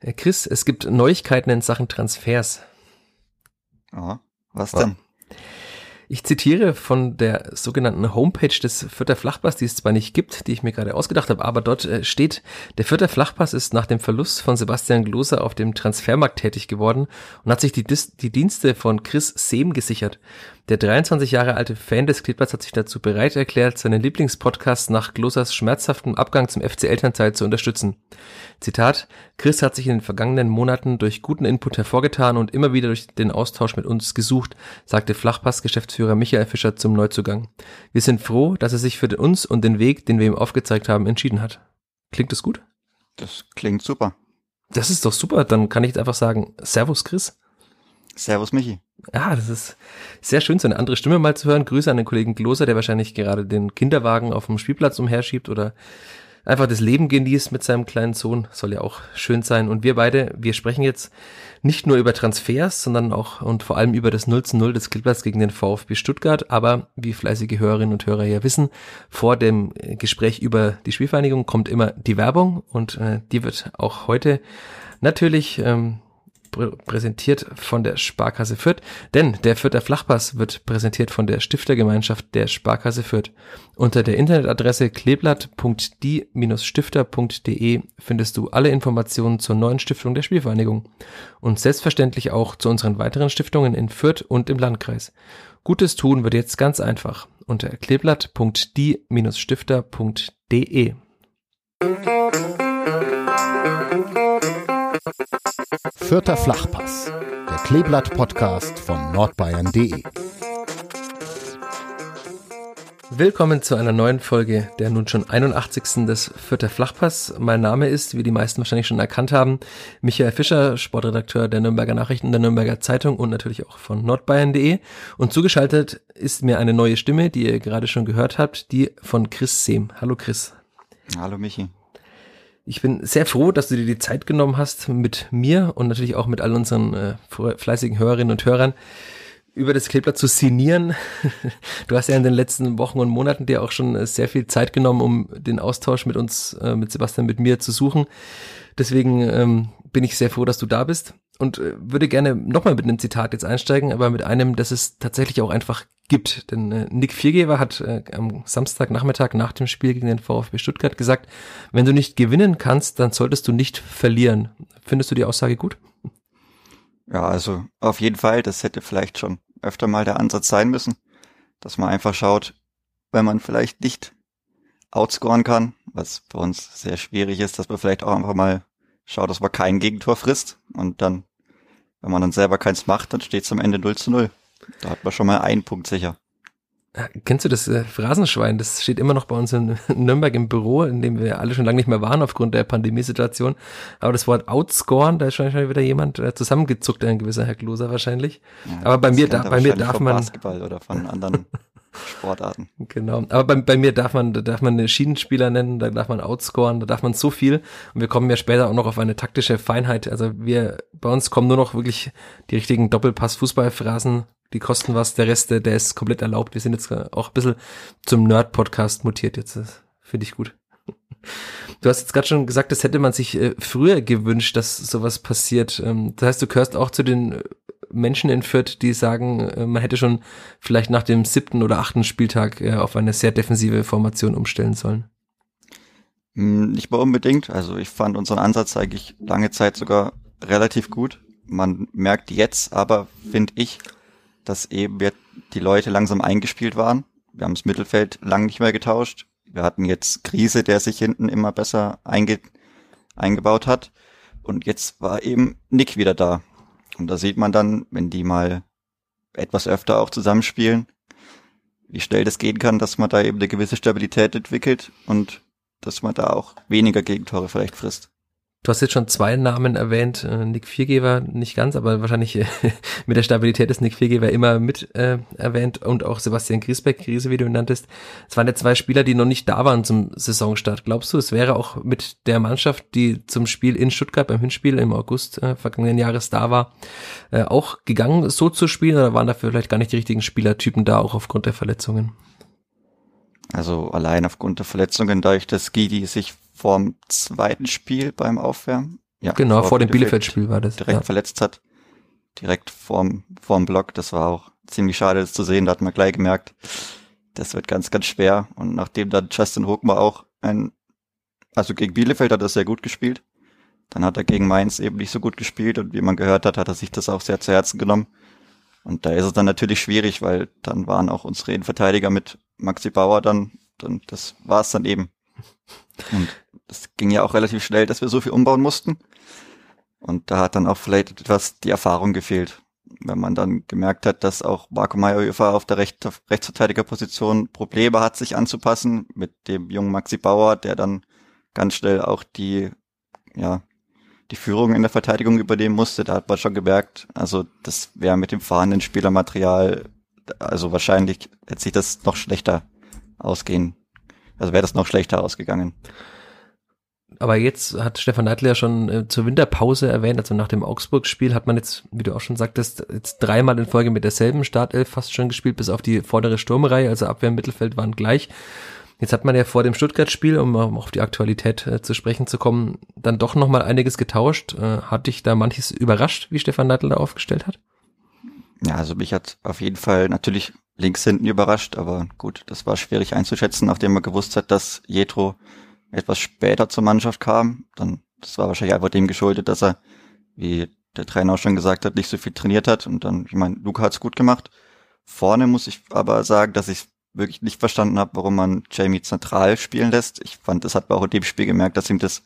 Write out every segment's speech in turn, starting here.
Äh, Chris, es gibt Neuigkeiten in Sachen Transfers. Ja, was denn? Ich zitiere von der sogenannten Homepage des Vierter Flachpass, die es zwar nicht gibt, die ich mir gerade ausgedacht habe, aber dort äh, steht, der Vierter Flachpass ist nach dem Verlust von Sebastian Gloser auf dem Transfermarkt tätig geworden und hat sich die, die Dienste von Chris Sehm gesichert. Der 23 Jahre alte Fan des Kleeblatts hat sich dazu bereit erklärt, seinen Lieblingspodcast nach Glosers schmerzhaftem Abgang zum FC Elternzeit zu unterstützen. Zitat, Chris hat sich in den vergangenen Monaten durch guten Input hervorgetan und immer wieder durch den Austausch mit uns gesucht, sagte Flachpass-Geschäftsführer Michael Fischer zum Neuzugang. Wir sind froh, dass er sich für uns und den Weg, den wir ihm aufgezeigt haben, entschieden hat. Klingt das gut? Das klingt super. Das ist doch super. Dann kann ich jetzt einfach sagen, Servus Chris. Servus Michi. Ja, das ist sehr schön, so eine andere Stimme mal zu hören. Grüße an den Kollegen Gloser, der wahrscheinlich gerade den Kinderwagen auf dem Spielplatz umherschiebt oder einfach das Leben genießt mit seinem kleinen Sohn. Soll ja auch schön sein. Und wir beide, wir sprechen jetzt nicht nur über Transfers, sondern auch und vor allem über das 0 zu 0 des Klippers gegen den VfB Stuttgart. Aber wie fleißige Hörerinnen und Hörer ja wissen, vor dem Gespräch über die Spielvereinigung kommt immer die Werbung und äh, die wird auch heute natürlich ähm, präsentiert von der Sparkasse Fürth, denn der Fürther Flachpass wird präsentiert von der Stiftergemeinschaft der Sparkasse Fürth. Unter der Internetadresse kleeblatt.die-stifter.de findest du alle Informationen zur neuen Stiftung der Spielvereinigung und selbstverständlich auch zu unseren weiteren Stiftungen in Fürth und im Landkreis. Gutes tun wird jetzt ganz einfach unter kleeblatt.die-stifter.de. Vierter Flachpass, der Kleeblatt-Podcast von nordbayern.de. Willkommen zu einer neuen Folge der nun schon 81. des Vierter Flachpass. Mein Name ist, wie die meisten wahrscheinlich schon erkannt haben, Michael Fischer, Sportredakteur der Nürnberger Nachrichten, der Nürnberger Zeitung und natürlich auch von nordbayern.de. Und zugeschaltet ist mir eine neue Stimme, die ihr gerade schon gehört habt, die von Chris Sehm. Hallo Chris. Hallo Michi. Ich bin sehr froh, dass du dir die Zeit genommen hast, mit mir und natürlich auch mit all unseren äh, fleißigen Hörerinnen und Hörern über das Kleeblatt zu signieren. Du hast ja in den letzten Wochen und Monaten dir auch schon äh, sehr viel Zeit genommen, um den Austausch mit uns, äh, mit Sebastian, mit mir zu suchen. Deswegen ähm, bin ich sehr froh, dass du da bist und äh, würde gerne nochmal mit einem Zitat jetzt einsteigen, aber mit einem, das es tatsächlich auch einfach gibt. Denn äh, Nick Viergeber hat äh, am Samstagnachmittag nach dem Spiel gegen den VfB Stuttgart gesagt, wenn du nicht gewinnen kannst, dann solltest du nicht verlieren. Findest du die Aussage gut? Ja, also auf jeden Fall, das hätte vielleicht schon öfter mal der Ansatz sein müssen, dass man einfach schaut, wenn man vielleicht nicht outscoren kann, was für uns sehr schwierig ist, dass man vielleicht auch einfach mal schaut, dass man kein Gegentor frisst und dann wenn man dann selber keins macht, dann steht es am Ende 0 zu 0. Da hat man schon mal einen Punkt sicher. Kennst du das äh, Phrasenschwein? Das steht immer noch bei uns in Nürnberg im Büro, in dem wir alle schon lange nicht mehr waren aufgrund der Pandemiesituation. Aber das Wort outscoren, da ist schon wieder jemand äh, zusammengezuckt, ein gewisser Herr Gloser wahrscheinlich. Ja, Aber bei mir, da, bei mir darf man Basketball oder von anderen Sportarten. Genau. Aber bei, bei mir darf man, da darf man eine Schienenspieler nennen, da darf man outscoren, da darf man so viel. Und wir kommen ja später auch noch auf eine taktische Feinheit. Also wir, bei uns kommen nur noch wirklich die richtigen Doppelpass-Fußballphrasen. Die kosten was, der Rest, der ist komplett erlaubt. Wir sind jetzt auch ein bisschen zum Nerd-Podcast mutiert jetzt. Finde ich gut. Du hast jetzt gerade schon gesagt, das hätte man sich äh, früher gewünscht, dass sowas passiert. Ähm, das heißt, du gehörst auch zu den Menschen in Fürth, die sagen, äh, man hätte schon vielleicht nach dem siebten oder achten Spieltag äh, auf eine sehr defensive Formation umstellen sollen? Hm, nicht mal unbedingt. Also ich fand unseren Ansatz eigentlich lange Zeit sogar relativ gut. Man merkt jetzt aber, finde ich, dass eben die Leute langsam eingespielt waren. Wir haben das Mittelfeld lang nicht mehr getauscht. Wir hatten jetzt Krise, der sich hinten immer besser einge eingebaut hat. Und jetzt war eben Nick wieder da. Und da sieht man dann, wenn die mal etwas öfter auch zusammenspielen, wie schnell das gehen kann, dass man da eben eine gewisse Stabilität entwickelt und dass man da auch weniger Gegentore vielleicht frisst. Du hast jetzt schon zwei Namen erwähnt, äh, Nick Viergeber nicht ganz, aber wahrscheinlich äh, mit der Stabilität ist Nick Viergeber immer mit äh, erwähnt und auch Sebastian Griesbeck, Krise, wie du ihn nanntest. Es waren ja zwei Spieler, die noch nicht da waren zum Saisonstart. Glaubst du, es wäre auch mit der Mannschaft, die zum Spiel in Stuttgart beim Hinspiel im August äh, vergangenen Jahres da war, äh, auch gegangen, so zu spielen oder waren dafür vielleicht gar nicht die richtigen Spielertypen da, auch aufgrund der Verletzungen? Also allein aufgrund der Verletzungen, dadurch, dass Gidi sich vorm zweiten Spiel beim Aufwärmen ja, genau, vor, vor dem Bielefeld-Spiel war das. Direkt ja. verletzt hat. Direkt vorm, vorm Block. Das war auch ziemlich schade, das zu sehen. Da hat man gleich gemerkt, das wird ganz, ganz schwer. Und nachdem dann Justin Hochmer auch ein, also gegen Bielefeld hat er sehr gut gespielt. Dann hat er gegen Mainz eben nicht so gut gespielt und wie man gehört hat, hat er sich das auch sehr zu Herzen genommen. Und da ist es dann natürlich schwierig, weil dann waren auch unsere Innenverteidiger mit Maxi Bauer dann, dann das war es dann eben. Und das ging ja auch relativ schnell, dass wir so viel umbauen mussten. Und da hat dann auch vielleicht etwas die Erfahrung gefehlt. Wenn man dann gemerkt hat, dass auch Marco Meyerhofer auf der Recht, Rechtsverteidigerposition Probleme hat, sich anzupassen mit dem jungen Maxi Bauer, der dann ganz schnell auch die, ja, die Führung in der Verteidigung übernehmen musste, da hat man schon gemerkt, also das wäre mit dem vorhandenen Spielermaterial, also wahrscheinlich hätte sich das noch schlechter ausgehen, also wäre das noch schlechter ausgegangen. Aber jetzt hat Stefan Neidl ja schon äh, zur Winterpause erwähnt, also nach dem Augsburg-Spiel hat man jetzt, wie du auch schon sagtest, jetzt dreimal in Folge mit derselben Startelf fast schon gespielt, bis auf die vordere Sturmreihe, also Abwehr und Mittelfeld waren gleich. Jetzt hat man ja vor dem Stuttgart-Spiel, um auf die Aktualität äh, zu sprechen zu kommen, dann doch nochmal einiges getauscht. Äh, hat dich da manches überrascht, wie Stefan Neidl da aufgestellt hat? Ja, also mich hat auf jeden Fall natürlich links hinten überrascht, aber gut, das war schwierig einzuschätzen, nachdem man gewusst hat, dass Jetro etwas später zur Mannschaft kam. Dann, das war wahrscheinlich einfach dem geschuldet, dass er, wie der Trainer auch schon gesagt hat, nicht so viel trainiert hat. Und dann, ich meine, Luca hat's gut gemacht. Vorne muss ich aber sagen, dass ich wirklich nicht verstanden habe, warum man Jamie zentral spielen lässt. Ich fand, das hat man auch in dem Spiel gemerkt, dass ihm das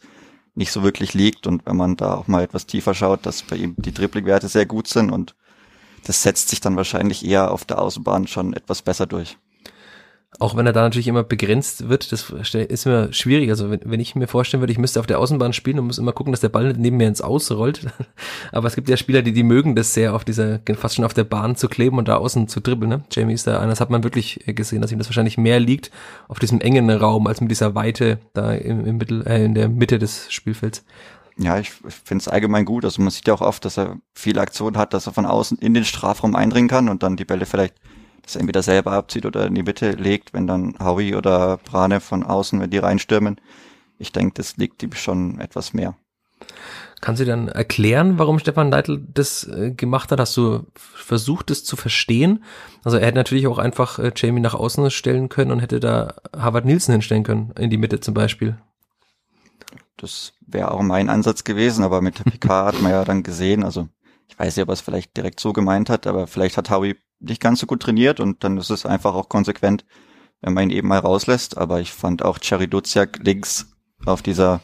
nicht so wirklich liegt und wenn man da auch mal etwas tiefer schaut, dass bei ihm die Dribbling-Werte sehr gut sind und das setzt sich dann wahrscheinlich eher auf der Außenbahn schon etwas besser durch. Auch wenn er da natürlich immer begrenzt wird, das ist immer schwierig. Also wenn, wenn ich mir vorstellen würde, ich müsste auf der Außenbahn spielen und muss immer gucken, dass der Ball neben mir ins Ausrollt. Aber es gibt ja Spieler, die, die mögen das sehr, auf dieser, fast schon auf der Bahn zu kleben und da außen zu dribbeln. Ne? Jamie ist da einer, das hat man wirklich gesehen, dass ihm das wahrscheinlich mehr liegt auf diesem engen Raum als mit dieser Weite da im, im Mittel, äh, in der Mitte des Spielfelds. Ja, ich, finde es allgemein gut. Also man sieht ja auch oft, dass er viele Aktionen hat, dass er von außen in den Strafraum eindringen kann und dann die Bälle vielleicht das entweder selber abzieht oder in die Mitte legt, wenn dann Howie oder Brane von außen, wenn die reinstürmen. Ich denke, das liegt ihm schon etwas mehr. Kannst du dann erklären, warum Stefan Neidl das äh, gemacht hat? Hast du versucht, das zu verstehen? Also er hätte natürlich auch einfach äh, Jamie nach außen stellen können und hätte da Harvard Nielsen hinstellen können, in die Mitte zum Beispiel. Das wäre auch mein Ansatz gewesen, aber mit der PK hat man ja dann gesehen, also ich weiß nicht, ob er es vielleicht direkt so gemeint hat, aber vielleicht hat Howie nicht ganz so gut trainiert und dann ist es einfach auch konsequent, wenn man ihn eben mal rauslässt. Aber ich fand auch Cherry Duziak links auf dieser,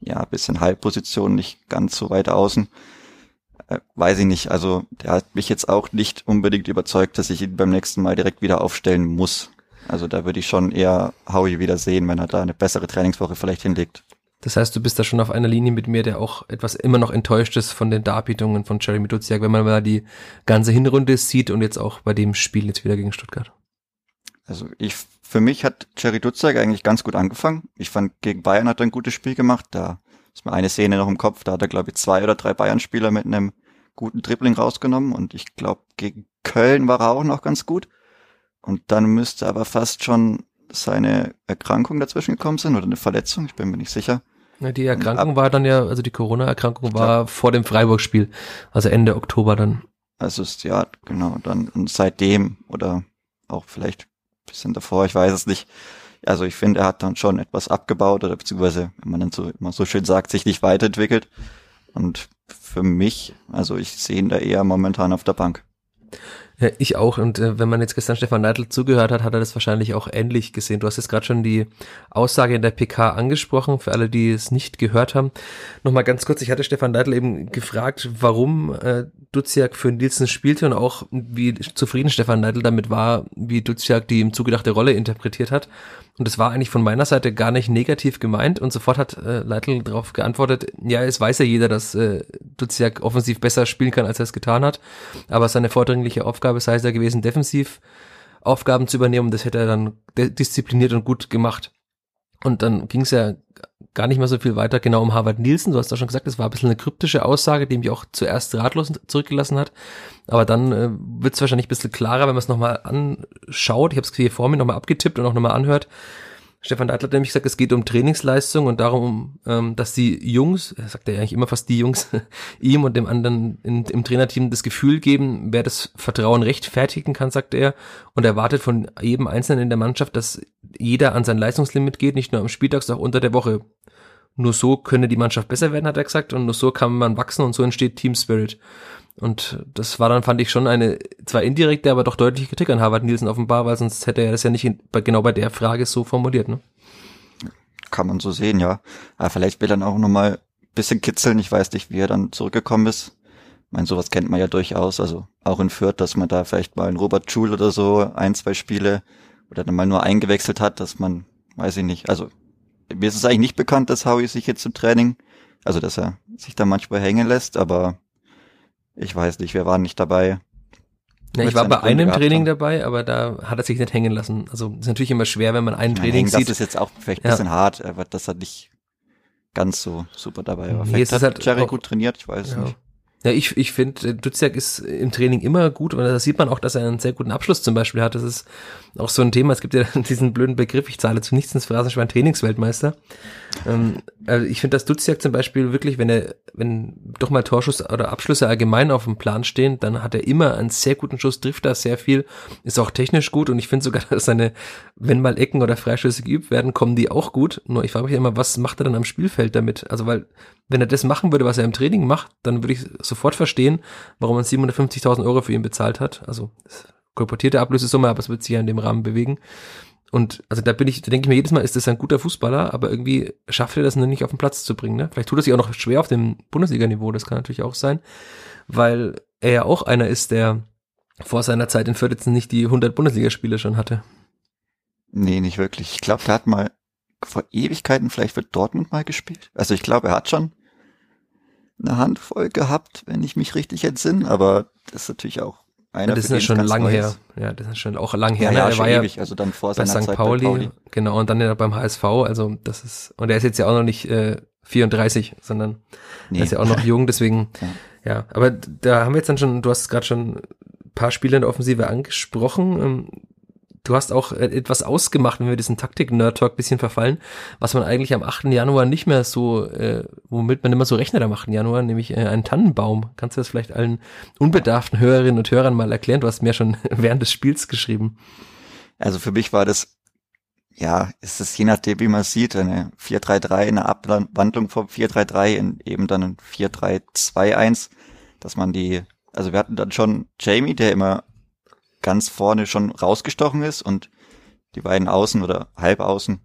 ja, bisschen Halbposition nicht ganz so weit außen. Äh, weiß ich nicht. Also der hat mich jetzt auch nicht unbedingt überzeugt, dass ich ihn beim nächsten Mal direkt wieder aufstellen muss. Also da würde ich schon eher Howie wieder sehen, wenn er da eine bessere Trainingswoche vielleicht hinlegt. Das heißt, du bist da schon auf einer Linie mit mir, der auch etwas immer noch enttäuscht ist von den Darbietungen von Jeremy Duziak, wenn man mal die ganze Hinrunde sieht und jetzt auch bei dem Spiel jetzt wieder gegen Stuttgart. Also ich, für mich hat Jerry Duziak eigentlich ganz gut angefangen. Ich fand, gegen Bayern hat er ein gutes Spiel gemacht. Da ist mir eine Szene noch im Kopf, da hat er, glaube ich, zwei oder drei Bayern-Spieler mit einem guten Dribbling rausgenommen und ich glaube, gegen Köln war er auch noch ganz gut. Und dann müsste aber fast schon seine Erkrankung dazwischen gekommen sind oder eine Verletzung, ich bin mir nicht sicher. Ja, die Erkrankung ab, war dann ja, also die Corona-Erkrankung war ja. vor dem Freiburg-Spiel, also Ende Oktober dann. Also ist ja, genau, dann und seitdem oder auch vielleicht ein bisschen davor, ich weiß es nicht. Also ich finde, er hat dann schon etwas abgebaut oder beziehungsweise, wenn man dann so immer so schön sagt, sich nicht weiterentwickelt. Und für mich, also ich sehe ihn da eher momentan auf der Bank. Ja, ich auch. Und äh, wenn man jetzt gestern Stefan Neidl zugehört hat, hat er das wahrscheinlich auch ähnlich gesehen. Du hast jetzt gerade schon die Aussage in der PK angesprochen, für alle, die es nicht gehört haben. Nochmal ganz kurz, ich hatte Stefan Neidl eben gefragt, warum äh, Duziak für Nielsen spielte und auch wie zufrieden Stefan Neidl damit war, wie Duziak die ihm zugedachte Rolle interpretiert hat. Und es war eigentlich von meiner Seite gar nicht negativ gemeint. Und sofort hat äh, Leitl darauf geantwortet, ja, es weiß ja jeder, dass äh, Duziak offensiv besser spielen kann, als er es getan hat. Aber seine vordringliche Aufgabe sei es ja gewesen, defensiv Aufgaben zu übernehmen. Das hätte er dann diszipliniert und gut gemacht. Und dann ging es ja gar nicht mehr so viel weiter genau um Harvard Nielsen. Du hast da schon gesagt, das war ein bisschen eine kryptische Aussage, die mich auch zuerst ratlos zurückgelassen hat. Aber dann äh, wird es wahrscheinlich ein bisschen klarer, wenn man es nochmal anschaut. Ich habe es hier vor mir nochmal abgetippt und auch nochmal anhört. Stefan Deitler hat nämlich gesagt, es geht um Trainingsleistung und darum, ähm, dass die Jungs, er sagt ja eigentlich immer fast die Jungs, ihm und dem anderen in, im Trainerteam das Gefühl geben, wer das Vertrauen rechtfertigen kann, sagt er, und erwartet von jedem Einzelnen in der Mannschaft, dass jeder an sein Leistungslimit geht, nicht nur am Spieltag, sondern auch unter der Woche. Nur so könne die Mannschaft besser werden, hat er gesagt, und nur so kann man wachsen und so entsteht Team Spirit. Und das war dann, fand ich, schon eine, zwar indirekte, aber doch deutliche Kritik an Harvard Nielsen offenbar, weil sonst hätte er das ja nicht in, genau bei der Frage so formuliert, ne? Kann man so sehen, ja. Aber vielleicht will er dann auch nochmal ein bisschen kitzeln. Ich weiß nicht, wie er dann zurückgekommen ist. Ich meine, sowas kennt man ja durchaus. Also auch in Fürth, dass man da vielleicht mal einen Robert Schul oder so ein, zwei Spiele oder dann mal nur eingewechselt hat, dass man, weiß ich nicht, also mir ist es eigentlich nicht bekannt, dass Howie sich jetzt im Training, also dass er sich da manchmal hängen lässt, aber ich weiß nicht, wir waren nicht dabei. Ja, ich war bei einem Training haben. dabei, aber da hat er sich nicht hängen lassen. Also ist natürlich immer schwer, wenn man ein ich Training sieht. Das ist jetzt auch vielleicht ein bisschen ja. hart, aber dass er nicht ganz so super dabei war. Nee, vielleicht hat halt Jerry gut trainiert, ich weiß ja. nicht. Ja, ich, ich finde, Duziak ist im Training immer gut und da sieht man auch, dass er einen sehr guten Abschluss zum Beispiel hat. Das ist auch so ein Thema. Es gibt ja diesen blöden Begriff, ich zahle zu nichts ins Phrasenschwein Trainingsweltmeister. Ähm, also ich finde, dass Duziak zum Beispiel wirklich, wenn er, wenn doch mal Torschuss oder Abschlüsse allgemein auf dem Plan stehen, dann hat er immer einen sehr guten Schuss, trifft da sehr viel, ist auch technisch gut und ich finde sogar, dass seine, wenn mal Ecken oder Freischüsse geübt werden, kommen die auch gut. Nur ich frage mich immer, was macht er dann am Spielfeld damit? Also weil wenn er das machen würde, was er im Training macht, dann würde ich sofort verstehen, warum man 750.000 Euro für ihn bezahlt hat. Also kolportierte Ablösesumme, aber es wird sich ja in dem Rahmen bewegen. Und also da bin ich, da denke ich mir jedes Mal, ist das ein guter Fußballer, aber irgendwie schafft er das nicht auf den Platz zu bringen. Ne? Vielleicht tut er sich auch noch schwer auf dem Bundesliga-Niveau, das kann natürlich auch sein, weil er ja auch einer ist, der vor seiner Zeit in Fürth nicht die 100 Bundesligaspiele schon hatte. Nee, nicht wirklich. Ich glaube, der hat mal vor Ewigkeiten vielleicht für Dortmund mal gespielt. Also ich glaube, er hat schon eine Handvoll gehabt, wenn ich mich richtig entsinne, aber das ist natürlich auch einer. Ja, das ist ja schon lang her. Ja, das ist schon auch lang her. Ja, ne? ja, schon ewig, ja also dann vor seiner St. Zeit Pauli, bei Pauli. Genau, und dann ja beim HSV, also das ist, und er ist jetzt ja auch noch nicht äh, 34, sondern nee. er ist ja auch noch jung, deswegen, ja. ja. Aber da haben wir jetzt dann schon, du hast gerade schon ein paar Spiele in der Offensive angesprochen. Du hast auch äh, etwas ausgemacht, wenn wir diesen Taktik-Nerd-Talk bisschen verfallen, was man eigentlich am 8. Januar nicht mehr so, äh, womit man immer so rechnet am 8. Januar, nämlich äh, einen Tannenbaum. Kannst du das vielleicht allen unbedarften Hörerinnen und Hörern mal erklären? Du hast mir schon während des Spiels geschrieben. Also für mich war das, ja, ist es je nachdem, wie man sieht, eine 4-3-3, eine Abwandlung vom 4-3-3 in eben dann ein 4-3-2-1, dass man die, also wir hatten dann schon Jamie, der immer ganz vorne schon rausgestochen ist und die beiden Außen oder Halbaußen,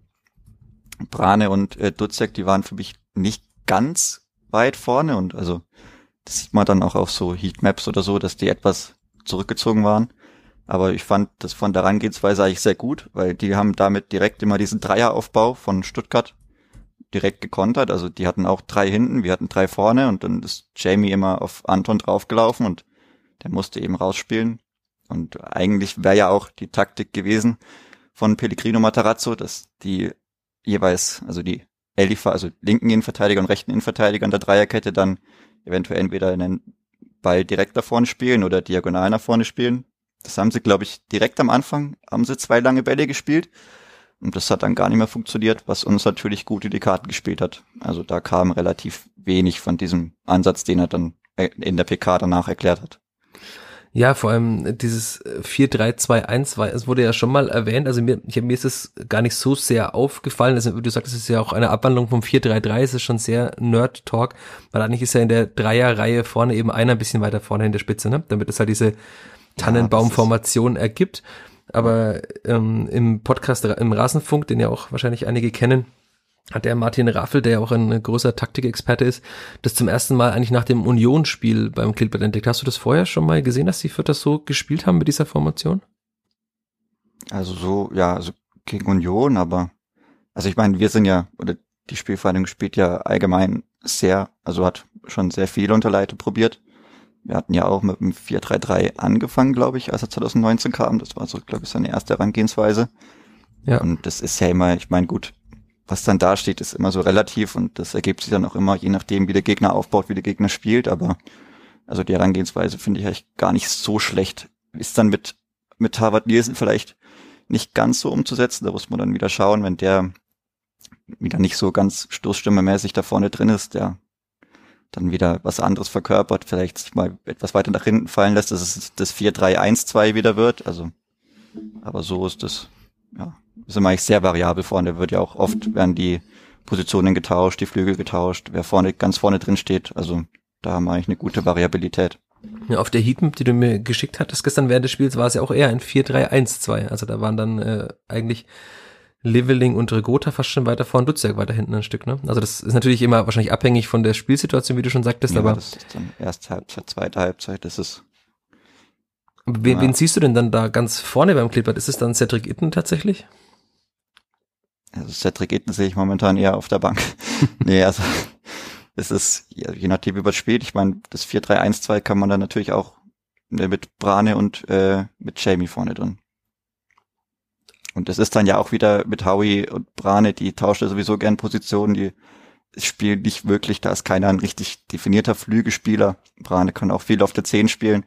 Brane und äh, Dutzek, die waren für mich nicht ganz weit vorne und also das sieht man dann auch auf so Heatmaps oder so, dass die etwas zurückgezogen waren. Aber ich fand das von der Herangehensweise eigentlich sehr gut, weil die haben damit direkt immer diesen Dreieraufbau von Stuttgart direkt gekontert. Also die hatten auch drei hinten, wir hatten drei vorne und dann ist Jamie immer auf Anton draufgelaufen und der musste eben rausspielen. Und eigentlich wäre ja auch die Taktik gewesen von Pellegrino Matarazzo, dass die jeweils, also die Elifa, also linken Innenverteidiger und rechten Innenverteidiger in der Dreierkette dann eventuell entweder einen Ball direkt da vorne spielen oder diagonal nach vorne spielen. Das haben sie, glaube ich, direkt am Anfang, haben sie zwei lange Bälle gespielt. Und das hat dann gar nicht mehr funktioniert, was uns natürlich gut in die Karten gespielt hat. Also da kam relativ wenig von diesem Ansatz, den er dann in der PK danach erklärt hat. Ja, vor allem dieses 4-3-2-1 war, es wurde ja schon mal erwähnt, also mir, ich, mir ist es gar nicht so sehr aufgefallen, also du sagst, es ist ja auch eine Abwandlung vom 4-3-3, es ist schon sehr Nerd-Talk, weil eigentlich ist ja in der Dreierreihe vorne eben einer ein bisschen weiter vorne in der Spitze, ne? damit es halt diese Tannenbaumformation ergibt. Aber ähm, im Podcast, im Rasenfunk, den ja auch wahrscheinlich einige kennen, hat der Martin Raffel, der ja auch ein großer Taktikexperte ist, das zum ersten Mal eigentlich nach dem Union-Spiel beim Klippert entdeckt. Hast du das vorher schon mal gesehen, dass die Fürther so gespielt haben mit dieser Formation? Also so, ja, also gegen Union, aber also ich meine, wir sind ja, oder die Spielvereinigung spielt ja allgemein sehr, also hat schon sehr viel unter Leite probiert. Wir hatten ja auch mit dem 4-3-3 angefangen, glaube ich, als er 2019 kam. Das war so, glaube ich, seine erste Herangehensweise. Ja. Und das ist ja immer, ich meine, gut, was dann da steht, ist immer so relativ und das ergibt sich dann auch immer, je nachdem, wie der Gegner aufbaut, wie der Gegner spielt, aber also die Herangehensweise finde ich eigentlich gar nicht so schlecht. Ist dann mit, mit Harvard Nielsen vielleicht nicht ganz so umzusetzen. Da muss man dann wieder schauen, wenn der wieder nicht so ganz stoßstimmemäßig da vorne drin ist, der dann wieder was anderes verkörpert, vielleicht sich mal etwas weiter nach hinten fallen lässt, dass es das 4-3-1-2 wieder wird. Also, aber so ist das, ja, ist immer eigentlich sehr variabel vorne. Wird ja auch oft werden die Positionen getauscht, die Flügel getauscht, wer vorne, ganz vorne drin steht. Also da haben wir eigentlich eine gute Variabilität. Ja, auf der Heatmap, die du mir geschickt hattest gestern während des Spiels, war es ja auch eher ein 4-3-1-2. Also da waren dann äh, eigentlich Leveling und Regota fast schon weiter vorn, Dutzjak weiter hinten ein Stück, ne? Also das ist natürlich immer wahrscheinlich abhängig von der Spielsituation, wie du schon sagtest, ja, aber. Das ist dann erste Halbzeit, zweite Halbzeit, das ist. Wen, ja. wen siehst du denn dann da ganz vorne beim Kleeblatt? Ist es dann Cedric Itten tatsächlich? Also Cedric Itten sehe ich momentan eher auf der Bank. nee, also es ist, je nachdem wie man spielt, ich meine, das 4-3-1-2 kann man dann natürlich auch mit Brane und äh, mit Jamie vorne drin. Und das ist dann ja auch wieder mit Howie und Brane, die tauschen sowieso gern Positionen, die spielen nicht wirklich, da ist keiner ein richtig definierter Flügelspieler. Brane kann auch viel auf der 10 spielen.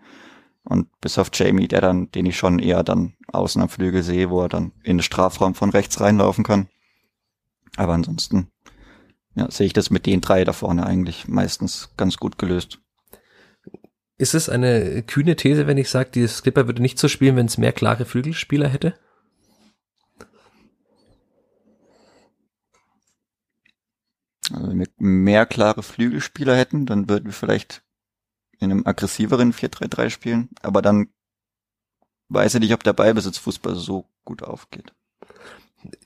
Und bis auf Jamie, der dann, den ich schon eher dann außen am Flügel sehe, wo er dann in den Strafraum von rechts reinlaufen kann. Aber ansonsten, ja, sehe ich das mit den drei da vorne eigentlich meistens ganz gut gelöst. Ist es eine kühne These, wenn ich sage, dieses Clipper würde nicht so spielen, wenn es mehr klare Flügelspieler hätte? Also wenn wir mehr klare Flügelspieler hätten, dann würden wir vielleicht in einem aggressiveren 4-3-3 spielen, aber dann weiß ich nicht, ob der Ballbesitzfußball so gut aufgeht.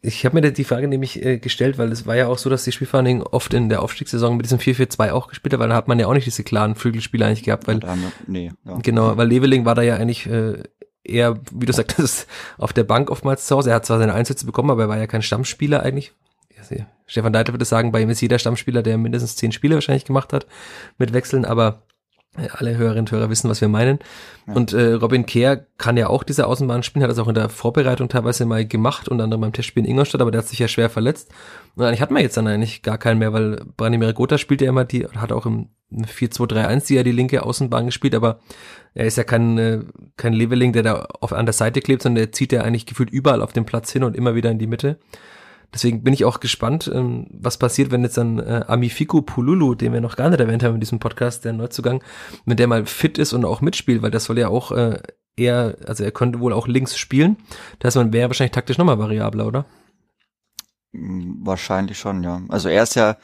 Ich habe mir die Frage nämlich äh, gestellt, weil es war ja auch so, dass die Spielvereinigung oft in der Aufstiegssaison mit diesem 4-4-2 auch gespielt hat, weil da hat man ja auch nicht diese klaren Flügelspieler eigentlich gehabt, weil ja, wir, nee, ja. genau, weil Leveling war da ja eigentlich äh, eher, wie du sagtest, auf der Bank oftmals zu Hause. Er hat zwar seine Einsätze bekommen, aber er war ja kein Stammspieler eigentlich, Stefan Deiter würde sagen, bei ihm ist jeder Stammspieler, der mindestens zehn Spiele wahrscheinlich gemacht hat mit Wechseln, aber alle Hörerinnen und Hörer wissen, was wir meinen. Ja. Und äh, Robin Kehr kann ja auch diese Außenbahn spielen, hat das auch in der Vorbereitung teilweise mal gemacht, unter anderem beim Testspiel in Ingolstadt, aber der hat sich ja schwer verletzt. Und eigentlich hat man jetzt dann eigentlich gar keinen mehr, weil Branimir Gotha spielt ja immer die, hat auch im 4-2-3-1 die ja die linke Außenbahn gespielt, aber er ist ja kein, äh, kein Leveling, der da auf, an der Seite klebt, sondern der zieht ja eigentlich gefühlt überall auf den Platz hin und immer wieder in die Mitte. Deswegen bin ich auch gespannt, ähm, was passiert, wenn jetzt dann äh, Amifiku Pululu, den wir noch gar nicht erwähnt haben in diesem Podcast, der Neuzugang, wenn der mal fit ist und auch mitspielt, weil das soll ja auch äh, eher, also er könnte wohl auch links spielen. Das heißt, wäre wahrscheinlich taktisch nochmal variabler, oder? Mm, wahrscheinlich schon, ja. Also er ist ja,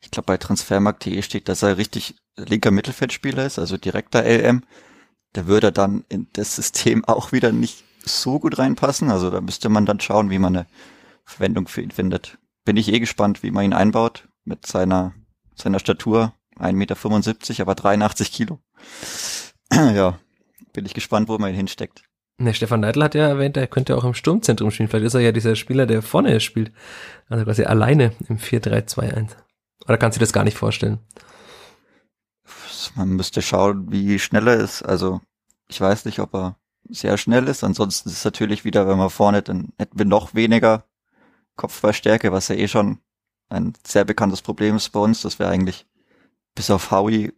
ich glaube bei transfermarkt.de steht, dass er richtig linker Mittelfeldspieler ist, also direkter LM. Der würde dann in das System auch wieder nicht so gut reinpassen. Also da müsste man dann schauen, wie man eine Verwendung für ihn findet. Bin ich eh gespannt, wie man ihn einbaut mit seiner, seiner Statur. 1,75 Meter, aber 83 Kilo. ja, bin ich gespannt, wo man ihn hinsteckt. Ne, Stefan Neidl hat ja erwähnt, er könnte auch im Sturmzentrum spielen. Vielleicht ist er ja dieser Spieler, der vorne spielt. Also quasi alleine im 4-3-2-1. Oder kannst du dir das gar nicht vorstellen? Man müsste schauen, wie schnell er ist. Also, ich weiß nicht, ob er sehr schnell ist. Ansonsten ist es natürlich wieder, wenn wir vorne, dann hätten wir noch weniger Kopfballstärke, was ja eh schon ein sehr bekanntes Problem ist bei uns, dass wir eigentlich bis auf Howie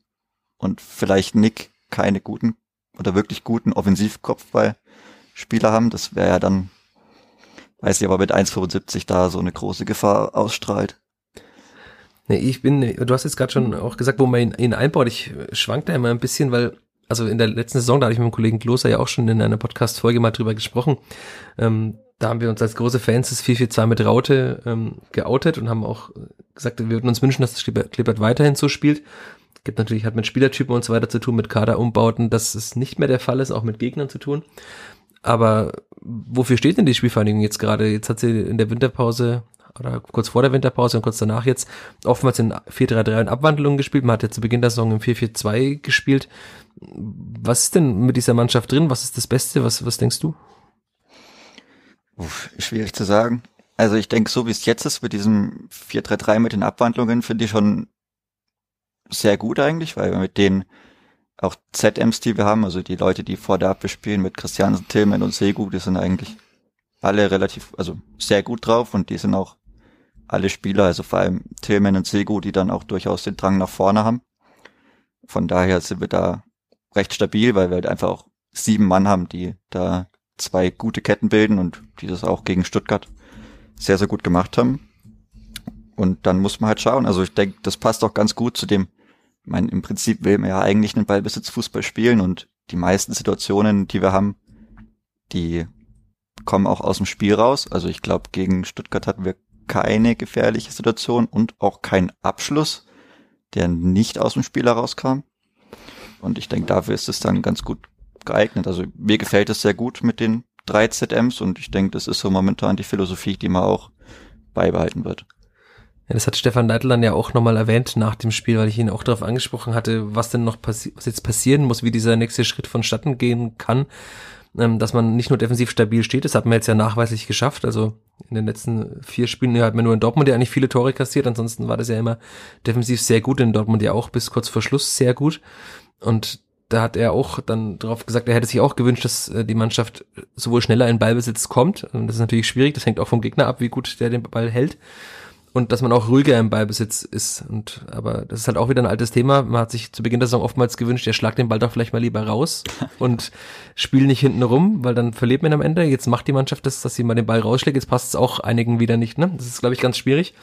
und vielleicht Nick keine guten oder wirklich guten Offensivkopfballspieler haben. Das wäre ja dann, weiß ich aber mit 1,75 da so eine große Gefahr ausstrahlt. Nee, ich bin, du hast jetzt gerade schon auch gesagt, wo man ihn, ihn einbaut. Ich schwank da immer ein bisschen, weil, also in der letzten Saison, da hatte ich mit dem Kollegen Kloser ja auch schon in einer Podcast-Folge mal drüber gesprochen. Ähm, da haben wir uns als große Fans des 442 mit Raute ähm, geoutet und haben auch gesagt, wir würden uns wünschen, dass das Kleeblatt weiterhin so spielt. Gibt natürlich, hat mit Spielertypen und so weiter zu tun, mit Kaderumbauten, dass es nicht mehr der Fall ist, auch mit Gegnern zu tun. Aber wofür steht denn die Spielvereinigung jetzt gerade? Jetzt hat sie in der Winterpause oder kurz vor der Winterpause und kurz danach jetzt oftmals in 4-3-3 in Abwandlungen gespielt. Man hat ja zu Beginn der Saison im 4-4-2 gespielt. Was ist denn mit dieser Mannschaft drin? Was ist das Beste? Was, was denkst du? Uff, schwierig zu sagen. Also ich denke, so wie es jetzt ist mit diesem 4-3-3 mit den Abwandlungen, finde ich schon sehr gut eigentlich, weil wir mit den auch ZMs, die wir haben, also die Leute, die vor der Abwehr spielen, mit Christiansen, Tillman und Segu, die sind eigentlich alle relativ, also sehr gut drauf und die sind auch alle Spieler, also vor allem Tillman und Segu, die dann auch durchaus den Drang nach vorne haben. Von daher sind wir da recht stabil, weil wir halt einfach auch sieben Mann haben, die da zwei gute Ketten bilden und die das auch gegen Stuttgart sehr, sehr gut gemacht haben. Und dann muss man halt schauen. Also ich denke, das passt auch ganz gut zu dem, ich meine, im Prinzip will man ja eigentlich einen Ballbesitzfußball spielen und die meisten Situationen, die wir haben, die kommen auch aus dem Spiel raus. Also ich glaube, gegen Stuttgart hatten wir keine gefährliche Situation und auch keinen Abschluss, der nicht aus dem Spiel herauskam. Und ich denke, dafür ist es dann ganz gut geeignet. Also mir gefällt es sehr gut mit den drei ZMs und ich denke, das ist so momentan die Philosophie, die man auch beibehalten wird. Ja, das hat Stefan Neidl dann ja auch nochmal erwähnt nach dem Spiel, weil ich ihn auch darauf angesprochen hatte, was denn noch passi was jetzt passieren muss, wie dieser nächste Schritt vonstatten gehen kann, ähm, dass man nicht nur defensiv stabil steht, das hat man jetzt ja nachweislich geschafft, also in den letzten vier Spielen ja, hat man nur in Dortmund ja eigentlich viele Tore kassiert, ansonsten war das ja immer defensiv sehr gut, in Dortmund ja auch bis kurz vor Schluss sehr gut. Und da hat er auch dann drauf gesagt, er hätte sich auch gewünscht, dass äh, die Mannschaft sowohl schneller in Ballbesitz kommt, und das ist natürlich schwierig, das hängt auch vom Gegner ab, wie gut der den Ball hält, und dass man auch ruhiger im Ballbesitz ist. Und aber das ist halt auch wieder ein altes Thema. Man hat sich zu Beginn der Saison oftmals gewünscht, er schlagt den Ball doch vielleicht mal lieber raus und spielt nicht hinten rum, weil dann verliert man am Ende. Jetzt macht die Mannschaft das, dass sie mal den Ball rausschlägt. Jetzt passt es auch einigen wieder nicht. Ne? Das ist, glaube ich, ganz schwierig.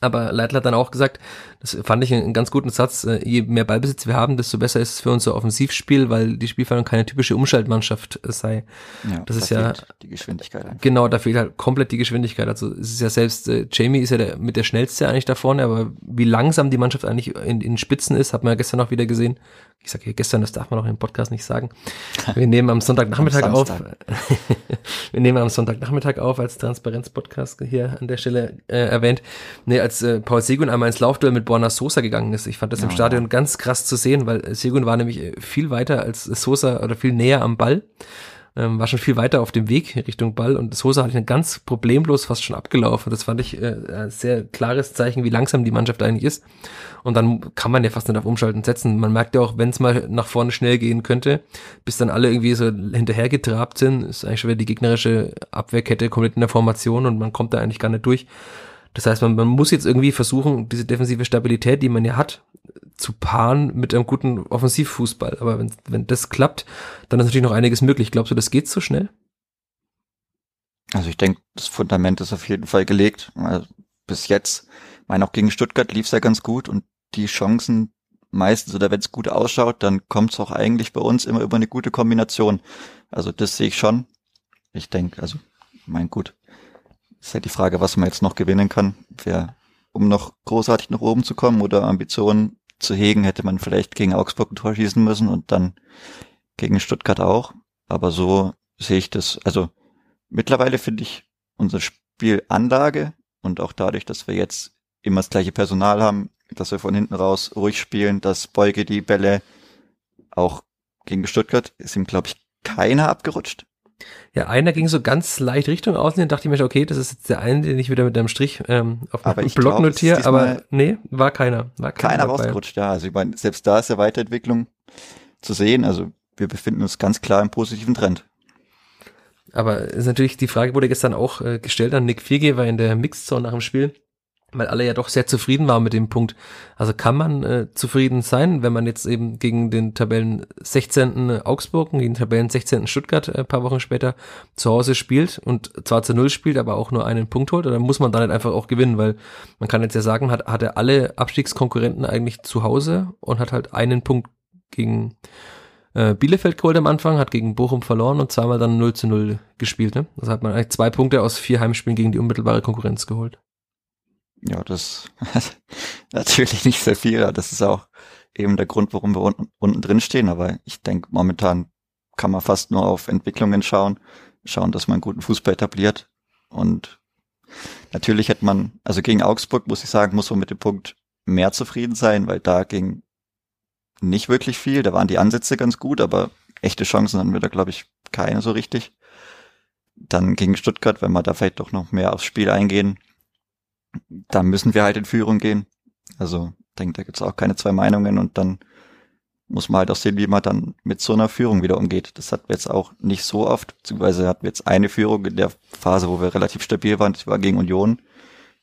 Aber Leitl hat dann auch gesagt, das fand ich einen ganz guten Satz, äh, je mehr Ballbesitz wir haben, desto besser ist es für unser Offensivspiel, weil die Spielverhandlung keine typische Umschaltmannschaft äh, sei. Ja, das da ist ja die Geschwindigkeit. Einfach. Genau, da fehlt halt komplett die Geschwindigkeit. Also es ist ja selbst, äh, Jamie ist ja der, mit der schnellste eigentlich da vorne, aber wie langsam die Mannschaft eigentlich in, in Spitzen ist, hat man ja gestern auch wieder gesehen. Ich sage ja gestern, das darf man auch im Podcast nicht sagen. Wir nehmen am Sonntagnachmittag am auf. wir nehmen am Sonntagnachmittag auf, als Transparenz-Podcast hier an der Stelle äh, erwähnt. Nee, als äh, Paul Segun einmal ins Laufduell mit Borna Sosa gegangen ist. Ich fand das ja, im Stadion ja. ganz krass zu sehen, weil Segun war nämlich äh, viel weiter als Sosa oder viel näher am Ball. Ähm, war schon viel weiter auf dem Weg Richtung Ball und Sosa hat ihn ganz problemlos fast schon abgelaufen. Das fand ich äh, ein sehr klares Zeichen, wie langsam die Mannschaft eigentlich ist. Und dann kann man ja fast nicht auf Umschalten setzen. Man merkt ja auch, wenn es mal nach vorne schnell gehen könnte, bis dann alle irgendwie so hinterher getrabt sind, ist eigentlich schon wieder die gegnerische Abwehrkette komplett in der Formation und man kommt da eigentlich gar nicht durch. Das heißt, man, man muss jetzt irgendwie versuchen, diese defensive Stabilität, die man ja hat, zu paaren mit einem guten Offensivfußball. Aber wenn, wenn das klappt, dann ist natürlich noch einiges möglich. Glaubst du, das geht so schnell? Also ich denke, das Fundament ist auf jeden Fall gelegt. Also bis jetzt, ich meine auch gegen Stuttgart lief es ja ganz gut und die Chancen meistens oder wenn es gut ausschaut, dann kommt es auch eigentlich bei uns immer über eine gute Kombination. Also das sehe ich schon. Ich denke, also mein gut, ist halt die Frage, was man jetzt noch gewinnen kann. Wer, um noch großartig nach oben zu kommen oder Ambitionen zu hegen, hätte man vielleicht gegen Augsburg ein Tor schießen müssen und dann gegen Stuttgart auch. Aber so sehe ich das. Also mittlerweile finde ich unsere Spielanlage und auch dadurch, dass wir jetzt immer das gleiche Personal haben, dass wir von hinten raus ruhig spielen, dass Beuge die Bälle auch gegen Stuttgart ist ihm, glaube ich, keiner abgerutscht. Ja, einer ging so ganz leicht Richtung außen, dann dachte ich mir, okay, das ist jetzt der eine, den ich wieder mit einem Strich ähm, auf dem Block notiere, aber nee, war keiner. War keiner, keiner rausgerutscht, ja. Also ich meine, selbst da ist ja Weiterentwicklung zu sehen. Also wir befinden uns ganz klar im positiven Trend. Aber ist natürlich, die Frage wurde gestern auch äh, gestellt an Nick Vierge, war in der Mixzone nach dem Spiel weil alle ja doch sehr zufrieden waren mit dem Punkt. Also kann man äh, zufrieden sein, wenn man jetzt eben gegen den Tabellen 16. Augsburg und gegen den Tabellen 16. Stuttgart äh, paar Wochen später zu Hause spielt und zwar zu Null spielt, aber auch nur einen Punkt holt, oder muss man dann nicht einfach auch gewinnen, weil man kann jetzt ja sagen, hat, hat er alle Abstiegskonkurrenten eigentlich zu Hause und hat halt einen Punkt gegen äh, Bielefeld geholt am Anfang, hat gegen Bochum verloren und zweimal dann 0 zu 0 gespielt. Ne? Also hat man eigentlich zwei Punkte aus vier Heimspielen gegen die unmittelbare Konkurrenz geholt. Ja, das natürlich nicht sehr viel. Das ist auch eben der Grund, warum wir unten, unten drin stehen. Aber ich denke, momentan kann man fast nur auf Entwicklungen schauen, schauen, dass man guten Fußball etabliert. Und natürlich hätte man, also gegen Augsburg muss ich sagen, muss man mit dem Punkt mehr zufrieden sein, weil da ging nicht wirklich viel. Da waren die Ansätze ganz gut, aber echte Chancen haben wir da, glaube ich, keine so richtig. Dann gegen Stuttgart, wenn wir da vielleicht doch noch mehr aufs Spiel eingehen, da müssen wir halt in Führung gehen. Also denke, da gibt's auch keine zwei Meinungen und dann muss man halt auch sehen, wie man dann mit so einer Führung wieder umgeht. Das hatten wir jetzt auch nicht so oft, beziehungsweise hatten wir jetzt eine Führung in der Phase, wo wir relativ stabil waren, das war gegen Union.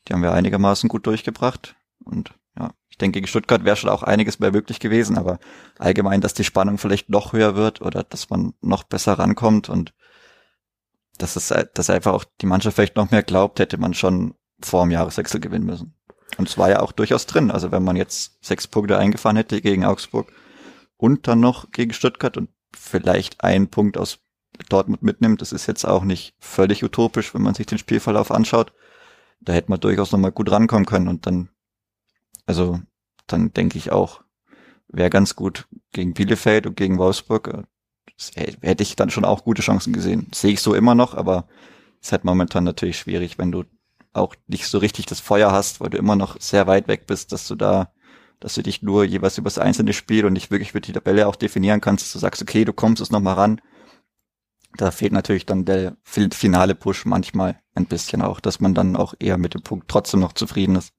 Die haben wir einigermaßen gut durchgebracht. Und ja, ich denke, gegen Stuttgart wäre schon auch einiges mehr möglich gewesen, aber allgemein, dass die Spannung vielleicht noch höher wird oder dass man noch besser rankommt und dass es, dass einfach auch die Mannschaft vielleicht noch mehr glaubt, hätte man schon vor dem Jahreswechsel gewinnen müssen. Und es war ja auch durchaus drin. Also wenn man jetzt sechs Punkte eingefahren hätte gegen Augsburg und dann noch gegen Stuttgart und vielleicht einen Punkt aus Dortmund mitnimmt, das ist jetzt auch nicht völlig utopisch, wenn man sich den Spielverlauf anschaut. Da hätte man durchaus nochmal gut rankommen können und dann, also dann denke ich auch, wäre ganz gut gegen Bielefeld und gegen Wolfsburg. Hätte ich dann schon auch gute Chancen gesehen. Sehe ich so immer noch, aber ist halt momentan natürlich schwierig, wenn du auch nicht so richtig das Feuer hast, weil du immer noch sehr weit weg bist, dass du da, dass du dich nur jeweils über das einzelne Spiel und nicht wirklich für die Tabelle auch definieren kannst, dass du sagst, okay, du kommst es nochmal ran. Da fehlt natürlich dann der finale Push manchmal ein bisschen auch, dass man dann auch eher mit dem Punkt trotzdem noch zufrieden ist.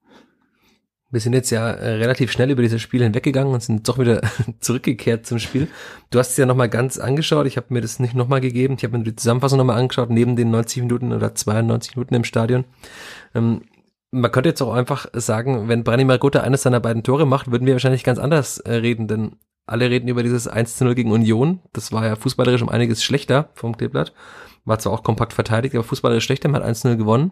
Wir sind jetzt ja äh, relativ schnell über dieses Spiel hinweggegangen und sind doch wieder zurückgekehrt zum Spiel. Du hast es ja nochmal ganz angeschaut. Ich habe mir das nicht nochmal gegeben. Ich habe mir die Zusammenfassung nochmal angeschaut, neben den 90 Minuten oder 92 Minuten im Stadion. Ähm, man könnte jetzt auch einfach sagen, wenn Brani Margota eines seiner beiden Tore macht, würden wir wahrscheinlich ganz anders äh, reden, denn alle reden über dieses 1 zu 0 gegen Union. Das war ja fußballerisch um einiges schlechter vom Kleeblatt. War zwar auch kompakt verteidigt, aber fußballerisch schlechter. Man hat 1 zu 0 gewonnen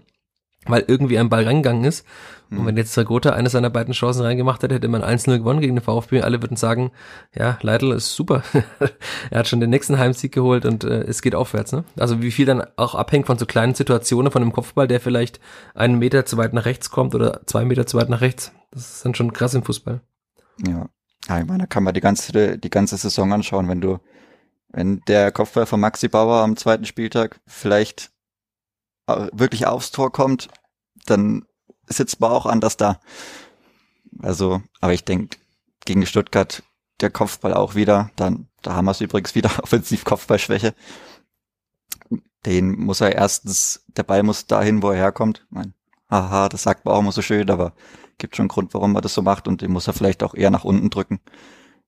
weil irgendwie ein Ball reingegangen ist. Und hm. wenn jetzt Zagota eine seiner beiden Chancen reingemacht hätte, hätte man 1-0 gewonnen gegen den VfB. Alle würden sagen, ja, Leitl ist super. er hat schon den nächsten Heimsieg geholt und äh, es geht aufwärts. Ne? Also wie viel dann auch abhängt von so kleinen Situationen, von einem Kopfball, der vielleicht einen Meter zu weit nach rechts kommt oder zwei Meter zu weit nach rechts. Das ist dann schon krass im Fußball. Ja, ja ich meine, da kann man die ganze, die ganze Saison anschauen, wenn du, wenn der Kopfball von Maxi Bauer am zweiten Spieltag vielleicht wirklich aufs Tor kommt, dann sitzt man auch anders da. Also, aber ich denke, gegen Stuttgart der Kopfball auch wieder. Dann, da haben wir es übrigens wieder offensiv Kopfballschwäche. Den muss er erstens, der Ball muss dahin, wo er herkommt. Mein, haha, das sagt man auch immer so schön, aber gibt schon einen Grund, warum man das so macht und den muss er vielleicht auch eher nach unten drücken.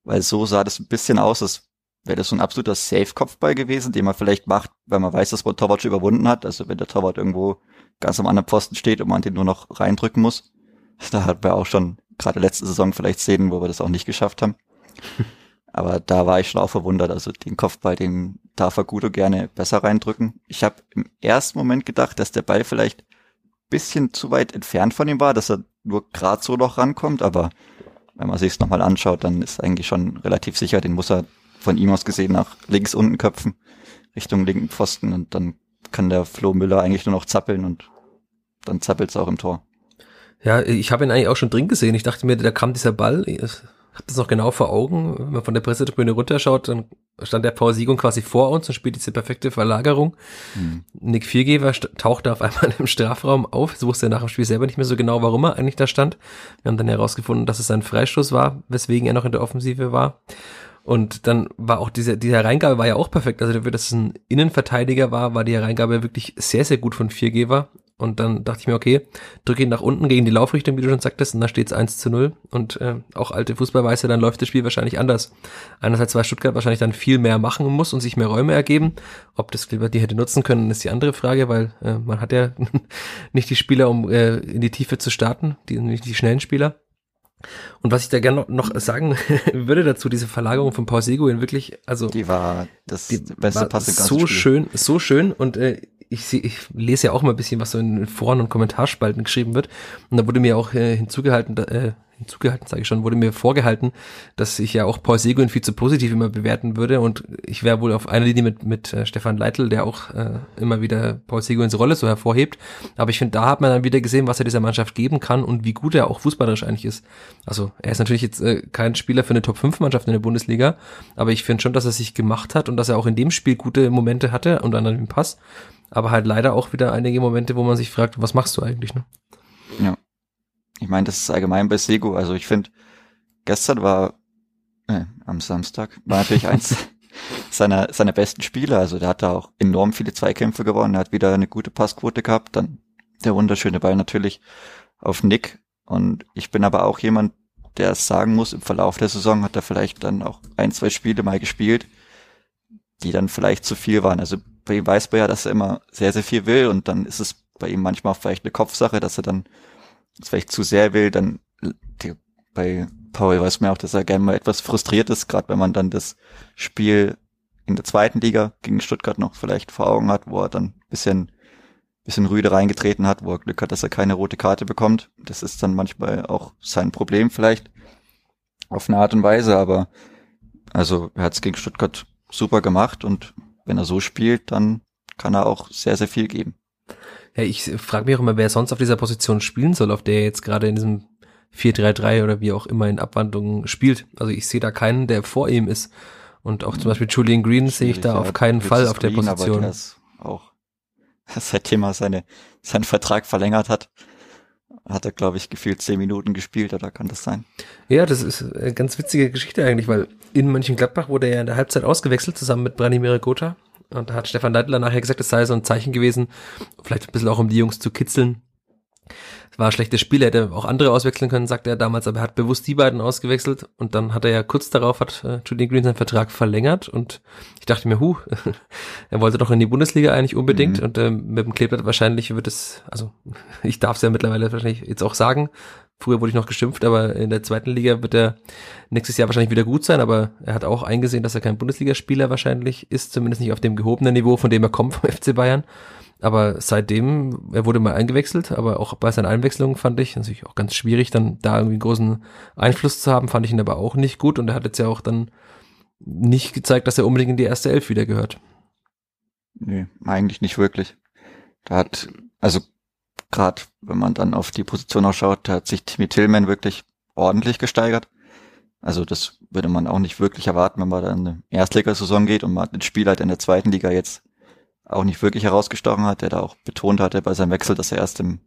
Weil so sah das ein bisschen aus, als wäre das so ein absoluter Safe-Kopfball gewesen, den man vielleicht macht, weil man weiß, dass man Torwart schon überwunden hat. Also wenn der Torwart irgendwo ganz am anderen Pfosten steht und man den nur noch reindrücken muss. Da hat man auch schon gerade letzte Saison vielleicht Szenen, wo wir das auch nicht geschafft haben. Aber da war ich schon auch verwundert. Also den Kopfball, den darf er gut und gerne besser reindrücken. Ich habe im ersten Moment gedacht, dass der Ball vielleicht bisschen zu weit entfernt von ihm war, dass er nur gerade so noch rankommt. Aber wenn man sich es nochmal anschaut, dann ist eigentlich schon relativ sicher, den muss er von ihm aus gesehen nach links unten köpfen, Richtung linken Pfosten und dann kann der Flo Müller eigentlich nur noch zappeln und dann zappelt es auch im Tor. Ja, ich habe ihn eigentlich auch schon drin gesehen. Ich dachte mir, da kam dieser Ball. Ich habe das noch genau vor Augen. Wenn man von der Pressetribüne runterschaut, dann stand der Paul Siegung quasi vor uns und spielt diese perfekte Verlagerung. Hm. Nick Viergeber tauchte auf einmal im Strafraum auf. Es wusste er nach dem Spiel selber nicht mehr so genau, warum er eigentlich da stand. Wir haben dann herausgefunden, dass es ein Freistoß war, weswegen er noch in der Offensive war. Und dann war auch diese, diese Hereingabe war ja auch perfekt. Also dafür, dass es ein Innenverteidiger war, war die Hereingabe wirklich sehr, sehr gut von Viergeber. Und dann dachte ich mir, okay, drücke ihn nach unten gegen die Laufrichtung, wie du schon sagtest, und da steht es 1 zu 0. Und äh, auch alte Fußballweise, dann läuft das Spiel wahrscheinlich anders. Einerseits war Stuttgart wahrscheinlich dann viel mehr machen muss und sich mehr Räume ergeben. Ob das Kleber die hätte nutzen können, ist die andere Frage, weil äh, man hat ja nicht die Spieler, um äh, in die Tiefe zu starten, die, nicht die schnellen Spieler. Und was ich da gerne noch, sagen würde dazu, diese Verlagerung von Paul Seguin wirklich, also die war das die beste Passe so Spiel. schön, so schön und äh, ich, ich lese ja auch mal ein bisschen, was so in Foren und Kommentarspalten geschrieben wird und da wurde mir auch äh, hinzugehalten, äh, hinzugehalten, sage ich schon, wurde mir vorgehalten, dass ich ja auch Paul Seguin viel zu positiv immer bewerten würde und ich wäre wohl auf einer Linie mit, mit äh, Stefan Leitl, der auch äh, immer wieder Paul Seguins Rolle so hervorhebt. Aber ich finde, da hat man dann wieder gesehen, was er dieser Mannschaft geben kann und wie gut er auch fußballerisch eigentlich ist. Also er ist natürlich jetzt äh, kein Spieler für eine Top-5-Mannschaft in der Bundesliga, aber ich finde schon, dass er sich gemacht hat und dass er auch in dem Spiel gute Momente hatte, unter anderem im Pass, aber halt leider auch wieder einige Momente, wo man sich fragt, was machst du eigentlich, ne? Ja. Ich meine, das ist allgemein bei Sego. Also ich finde, gestern war, äh, am Samstag, war natürlich eins seiner, seiner besten Spiele. Also der hat da auch enorm viele Zweikämpfe gewonnen. Er hat wieder eine gute Passquote gehabt. Dann der wunderschöne Ball natürlich auf Nick. Und ich bin aber auch jemand, der sagen muss, im Verlauf der Saison hat er vielleicht dann auch ein, zwei Spiele mal gespielt, die dann vielleicht zu viel waren. Also bei ihm weiß man ja, dass er immer sehr, sehr viel will und dann ist es bei ihm manchmal vielleicht eine Kopfsache, dass er dann es vielleicht zu sehr will, dann die, bei Paul weiß man auch, dass er gerne mal etwas frustriert ist, gerade wenn man dann das Spiel in der zweiten Liga gegen Stuttgart noch vielleicht vor Augen hat, wo er dann bisschen, bisschen rüde reingetreten hat, wo er Glück hat, dass er keine rote Karte bekommt. Das ist dann manchmal auch sein Problem vielleicht auf eine Art und Weise, aber also er hat es gegen Stuttgart super gemacht und wenn er so spielt, dann kann er auch sehr, sehr viel geben. Ja, ich frage mich auch immer, wer sonst auf dieser Position spielen soll, auf der er jetzt gerade in diesem 4-3-3 oder wie auch immer in Abwandlungen spielt. Also ich sehe da keinen, der vor ihm ist. Und auch zum Beispiel Julian Green sehe ich da ja, auf keinen Fall auf der Green, Position. Aber der ist auch seitdem er seine, seinen Vertrag verlängert hat, hat er, glaube ich, gefühlt zehn Minuten gespielt, oder kann das sein? Ja, das ist eine ganz witzige Geschichte eigentlich, weil in Mönchengladbach wurde er in der Halbzeit ausgewechselt, zusammen mit Branimir Gotha. Und da hat Stefan Leitler nachher gesagt, es sei so ein Zeichen gewesen, vielleicht ein bisschen auch um die Jungs zu kitzeln, war ein schlechtes Spiel, er hätte auch andere auswechseln können, sagte er damals, aber er hat bewusst die beiden ausgewechselt und dann hat er ja kurz darauf hat äh, Julian Green seinen Vertrag verlängert und ich dachte mir, hu, er wollte doch in die Bundesliga eigentlich unbedingt mhm. und äh, mit dem Kleeblatt wahrscheinlich wird es, also ich darf es ja mittlerweile wahrscheinlich jetzt auch sagen, früher wurde ich noch geschimpft, aber in der zweiten Liga wird er nächstes Jahr wahrscheinlich wieder gut sein, aber er hat auch eingesehen, dass er kein Bundesligaspieler wahrscheinlich ist, zumindest nicht auf dem gehobenen Niveau, von dem er kommt vom FC Bayern aber seitdem, er wurde mal eingewechselt, aber auch bei seinen Einwechslungen fand ich natürlich auch ganz schwierig, dann da irgendwie einen großen Einfluss zu haben, fand ich ihn aber auch nicht gut und er hat jetzt ja auch dann nicht gezeigt, dass er unbedingt in die erste Elf wieder gehört. Nee, eigentlich nicht wirklich. Da hat, also gerade wenn man dann auf die Position auch schaut, da hat sich Timmy Tillman wirklich ordentlich gesteigert. Also das würde man auch nicht wirklich erwarten, wenn man dann in eine Erstligasaison geht und man den Spieler halt in der zweiten Liga jetzt auch nicht wirklich herausgestochen hat, der da auch betont hatte bei seinem Wechsel, dass er erst im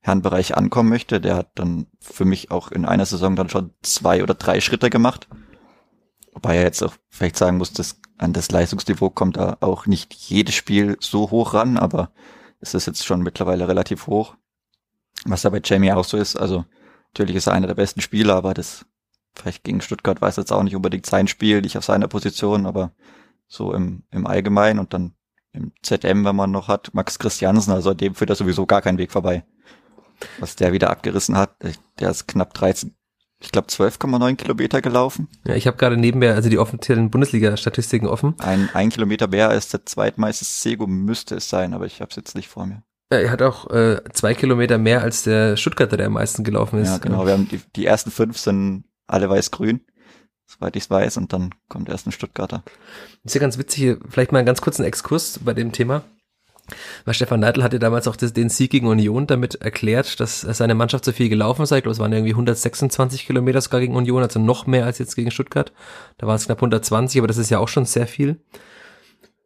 Herrenbereich ankommen möchte. Der hat dann für mich auch in einer Saison dann schon zwei oder drei Schritte gemacht. Wobei er jetzt auch vielleicht sagen muss, dass an das Leistungsniveau kommt da auch nicht jedes Spiel so hoch ran, aber es ist jetzt schon mittlerweile relativ hoch. Was da bei Jamie auch so ist, also natürlich ist er einer der besten Spieler, aber das vielleicht gegen Stuttgart weiß jetzt auch nicht unbedingt sein Spiel, nicht auf seiner Position, aber so im, im Allgemeinen und dann im ZM, wenn man noch hat, Max Christiansen, also dem führt er sowieso gar keinen Weg vorbei. Was der wieder abgerissen hat, der ist knapp 13, ich glaube 12,9 Kilometer gelaufen. Ja, ich habe gerade nebenher also die offiziellen Bundesliga-Statistiken offen. Ein, ein Kilometer mehr als der zweitmeiste Sego müsste es sein, aber ich habe es jetzt nicht vor mir. Ja, er hat auch äh, zwei Kilometer mehr als der Stuttgarter, der am meisten gelaufen ist. Ja, genau. Wir haben die, die ersten fünf sind alle weiß-grün soweit ich es weiß, und dann kommt erst ein Stuttgarter. ist ja ganz witzig, vielleicht mal einen ganz kurzen Exkurs bei dem Thema. Weil Stefan Neidl hatte damals auch das, den Sieg gegen Union damit erklärt, dass seine Mannschaft so viel gelaufen sei. Ich glaube, es waren irgendwie 126 Kilometer sogar gegen Union, also noch mehr als jetzt gegen Stuttgart. Da waren es knapp 120, aber das ist ja auch schon sehr viel.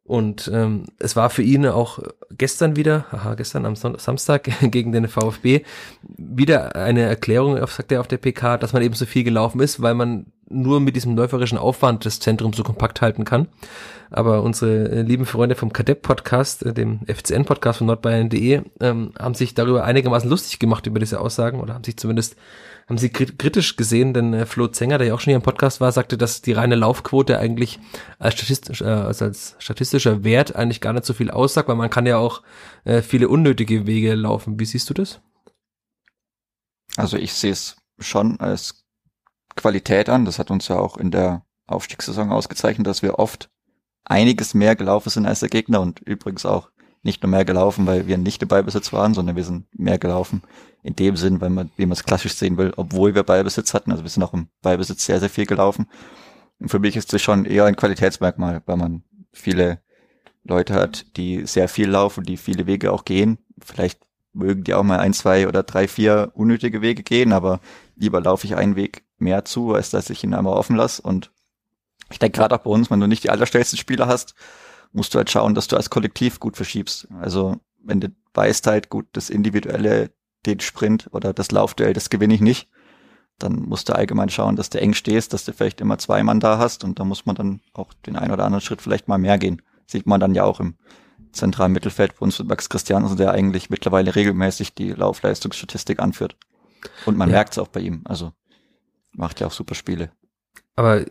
Und ähm, es war für ihn auch gestern wieder, aha, gestern am Samstag gegen den VfB, wieder eine Erklärung, sagt er auf der PK, dass man eben so viel gelaufen ist, weil man nur mit diesem läuferischen Aufwand das Zentrum so kompakt halten kann. Aber unsere äh, lieben Freunde vom Kadepp-Podcast, äh, dem FCN-Podcast von nordbayern.de, ähm, haben sich darüber einigermaßen lustig gemacht über diese Aussagen oder haben sich zumindest haben sie kritisch gesehen, denn äh, Flo Zenger, der ja auch schon hier im Podcast war, sagte, dass die reine Laufquote eigentlich als, statistisch, also als statistischer Wert eigentlich gar nicht so viel aussagt, weil man kann ja auch äh, viele unnötige Wege laufen. Wie siehst du das? Also ich sehe es schon als Qualität an. Das hat uns ja auch in der Aufstiegssaison ausgezeichnet, dass wir oft einiges mehr gelaufen sind als der Gegner und übrigens auch nicht nur mehr gelaufen, weil wir nicht im Ballbesitz waren, sondern wir sind mehr gelaufen in dem Sinn, weil man, wie man es klassisch sehen will, obwohl wir Ballbesitz hatten. Also wir sind auch im Ballbesitz sehr, sehr viel gelaufen. Und für mich ist das schon eher ein Qualitätsmerkmal, weil man viele Leute hat, die sehr viel laufen, die viele Wege auch gehen. Vielleicht mögen die auch mal ein, zwei oder drei, vier unnötige Wege gehen, aber lieber laufe ich einen Weg mehr zu, als dass ich ihn einmal offen lasse. Und ich denke gerade auch bei uns, wenn du nicht die allerstellsten Spieler hast, musst du halt schauen, dass du als Kollektiv gut verschiebst. Also wenn du weißt halt gut, das Individuelle, den Sprint oder das Laufduell, das gewinne ich nicht, dann musst du allgemein schauen, dass du eng stehst, dass du vielleicht immer zwei Mann da hast und da muss man dann auch den einen oder anderen Schritt vielleicht mal mehr gehen. Sieht man dann ja auch im zentralen Mittelfeld bei uns mit Max Christiansen, der eigentlich mittlerweile regelmäßig die Laufleistungsstatistik anführt. Und man ja. merkt es auch bei ihm. Also macht ja auch super Spiele. Aber äh,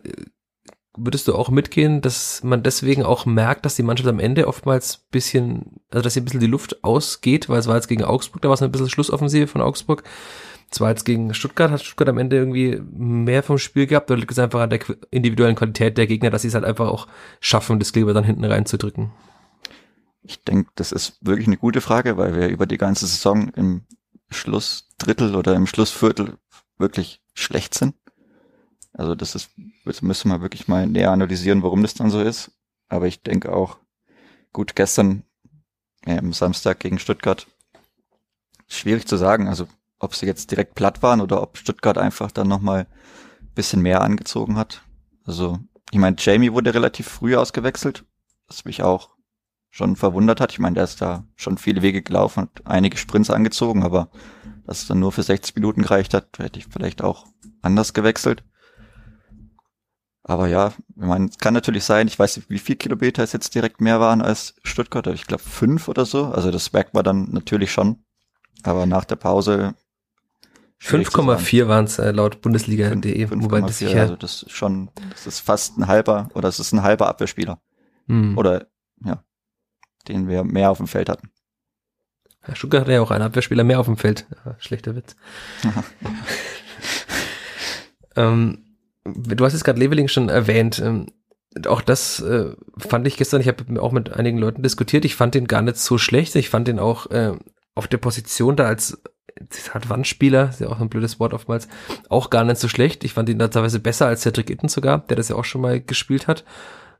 würdest du auch mitgehen, dass man deswegen auch merkt, dass die Mannschaft am Ende oftmals bisschen, also dass sie ein bisschen die Luft ausgeht, weil es war jetzt gegen Augsburg, da war es ein bisschen Schlussoffensive von Augsburg, Zwar jetzt gegen Stuttgart, hat Stuttgart am Ende irgendwie mehr vom Spiel gehabt, oder liegt es einfach an der individuellen Qualität der Gegner, dass sie es halt einfach auch schaffen, das Kleber dann hinten reinzudrücken? Ich denke, das ist wirklich eine gute Frage, weil wir über die ganze Saison im Schlussdrittel oder im Schlussviertel wirklich schlecht sind. Also das ist, das müssen wir wirklich mal näher analysieren, warum das dann so ist. Aber ich denke auch, gut, gestern äh, am Samstag gegen Stuttgart, schwierig zu sagen. Also ob sie jetzt direkt platt waren oder ob Stuttgart einfach dann nochmal bisschen mehr angezogen hat. Also, ich meine, Jamie wurde relativ früh ausgewechselt, was mich auch schon verwundert hat. Ich meine, der ist da schon viele Wege gelaufen und einige Sprints angezogen, aber dass es dann nur für 60 Minuten gereicht hat, hätte ich vielleicht auch anders gewechselt. Aber ja, ich meine, es kann natürlich sein, ich weiß nicht, wie viel Kilometer es jetzt direkt mehr waren als Stuttgart, ich glaube fünf oder so. Also das merkt man dann natürlich schon. Aber nach der Pause 5,4 waren es äh, laut Bundesliga.de, wobei das sicher. Also das ist schon, das ist fast ein halber oder es ist ein halber Abwehrspieler. Hm. Oder ja, den wir mehr auf dem Feld hatten. Ja, Stuttgart hatte ja auch einen Abwehrspieler mehr auf dem Feld. Ja, schlechter Witz. ähm, du hast jetzt gerade Leveling schon erwähnt. Ähm, auch das äh, fand ich gestern, ich habe auch mit einigen Leuten diskutiert, ich fand den gar nicht so schlecht. Ich fand den auch äh, auf der Position da als Zitat Wandspieler, ist ja auch ein blödes Wort oftmals, auch gar nicht so schlecht. Ich fand ihn da teilweise besser als Cedric Itten sogar, der das ja auch schon mal gespielt hat.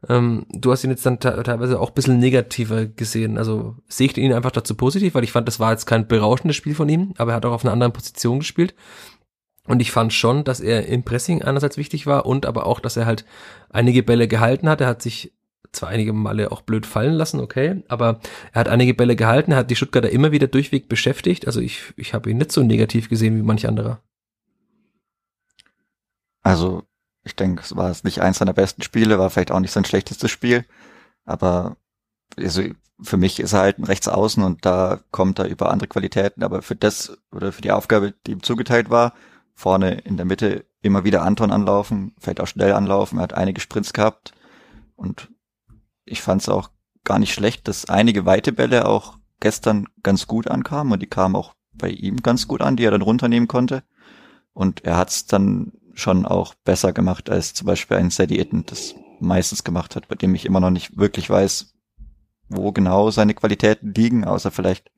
Ähm, du hast ihn jetzt dann teilweise auch ein bisschen negativer gesehen. Also sehe ich ihn einfach dazu positiv, weil ich fand, das war jetzt kein berauschendes Spiel von ihm, aber er hat auch auf einer anderen Position gespielt. Und ich fand schon, dass er im Pressing einerseits wichtig war und aber auch, dass er halt einige Bälle gehalten hat. Er hat sich zwar einige Male auch blöd fallen lassen, okay, aber er hat einige Bälle gehalten, er hat die Stuttgarter immer wieder durchweg beschäftigt. Also ich, ich habe ihn nicht so negativ gesehen wie manch anderer. Also ich denke, es war nicht eins seiner besten Spiele, war vielleicht auch nicht sein schlechtestes Spiel, aber also für mich ist er halt ein Rechtsaußen und da kommt er über andere Qualitäten, aber für das oder für die Aufgabe, die ihm zugeteilt war, vorne in der Mitte immer wieder Anton anlaufen, vielleicht auch schnell anlaufen, er hat einige Sprints gehabt. Und ich fand es auch gar nicht schlecht, dass einige weite Bälle auch gestern ganz gut ankamen. Und die kamen auch bei ihm ganz gut an, die er dann runternehmen konnte. Und er hat es dann schon auch besser gemacht als zum Beispiel ein Sadie Itten das meistens gemacht hat, bei dem ich immer noch nicht wirklich weiß, wo genau seine Qualitäten liegen, außer vielleicht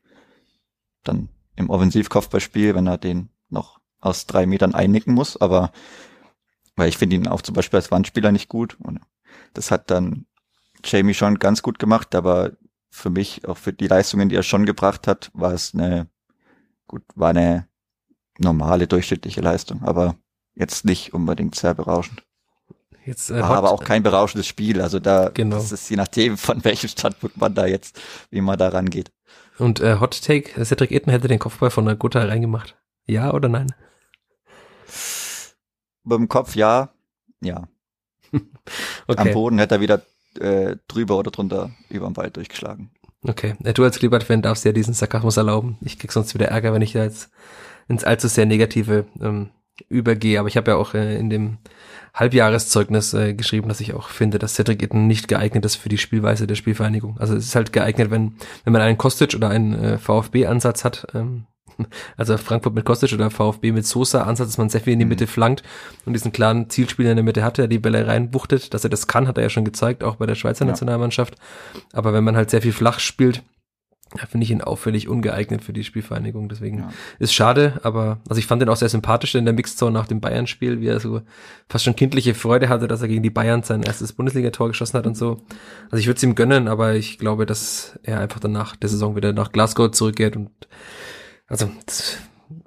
dann im Offensivkopfballspiel, wenn er den noch aus drei Metern einnicken muss, aber weil ich finde ihn auch zum Beispiel als Wandspieler nicht gut. Und das hat dann Jamie schon ganz gut gemacht, aber für mich, auch für die Leistungen, die er schon gebracht hat, war es eine, gut, war eine normale, durchschnittliche Leistung, aber jetzt nicht unbedingt sehr berauschend. Jetzt, äh, war aber auch kein berauschendes Spiel, also da, genau. das ist je nachdem, von welchem Standpunkt man da jetzt, wie man da rangeht. Und äh, Hot Take, Cedric Eden hätte den Kopfball von der Gutta reingemacht. Ja oder nein? Beim Kopf ja, ja. okay. Am Boden hätte er wieder äh, drüber oder drunter über den Wald durchgeschlagen. Okay, du als Klippert-Fan darfst ja diesen Sarkasmus erlauben. Ich krieg sonst wieder Ärger, wenn ich da jetzt ins allzu sehr Negative ähm, übergehe. Aber ich habe ja auch äh, in dem Halbjahreszeugnis äh, geschrieben, dass ich auch finde, dass Cedric Itten nicht geeignet ist für die Spielweise der Spielvereinigung. Also es ist halt geeignet, wenn, wenn man einen Kostic oder einen äh, VfB-Ansatz hat, ähm, also Frankfurt mit Kostic oder VfB mit Sosa Ansatz, dass man sehr viel in die mhm. Mitte flankt und diesen klaren Zielspieler in der Mitte hat, der die Bälle reinbuchtet, dass er das kann, hat er ja schon gezeigt, auch bei der Schweizer ja. Nationalmannschaft. Aber wenn man halt sehr viel flach spielt, ja, finde ich ihn auffällig ungeeignet für die Spielvereinigung. Deswegen ja. ist schade, aber also ich fand ihn auch sehr sympathisch in der Mixzone nach dem Bayern-Spiel, wie er so fast schon kindliche Freude hatte, dass er gegen die Bayern sein erstes Bundesligator geschossen hat und so. Also ich würde es ihm gönnen, aber ich glaube, dass er einfach danach der Saison wieder nach Glasgow zurückgeht und also das,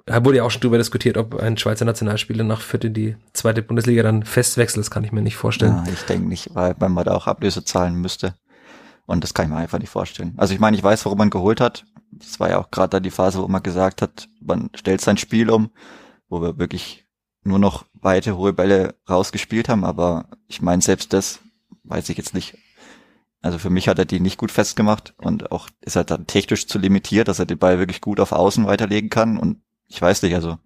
da wurde ja auch schon drüber diskutiert, ob ein Schweizer Nationalspieler nach Fürth in die zweite Bundesliga dann festwechselt. Das kann ich mir nicht vorstellen. Ja, ich denke nicht, weil man da auch Ablöse zahlen müsste. Und das kann ich mir einfach nicht vorstellen. Also ich meine, ich weiß, warum man geholt hat. Das war ja auch gerade da die Phase, wo man gesagt hat, man stellt sein Spiel um, wo wir wirklich nur noch weite, hohe Bälle rausgespielt haben. Aber ich meine, selbst das weiß ich jetzt nicht, also für mich hat er die nicht gut festgemacht und auch ist er dann technisch zu limitiert, dass er den Ball wirklich gut auf Außen weiterlegen kann. Und ich weiß nicht, also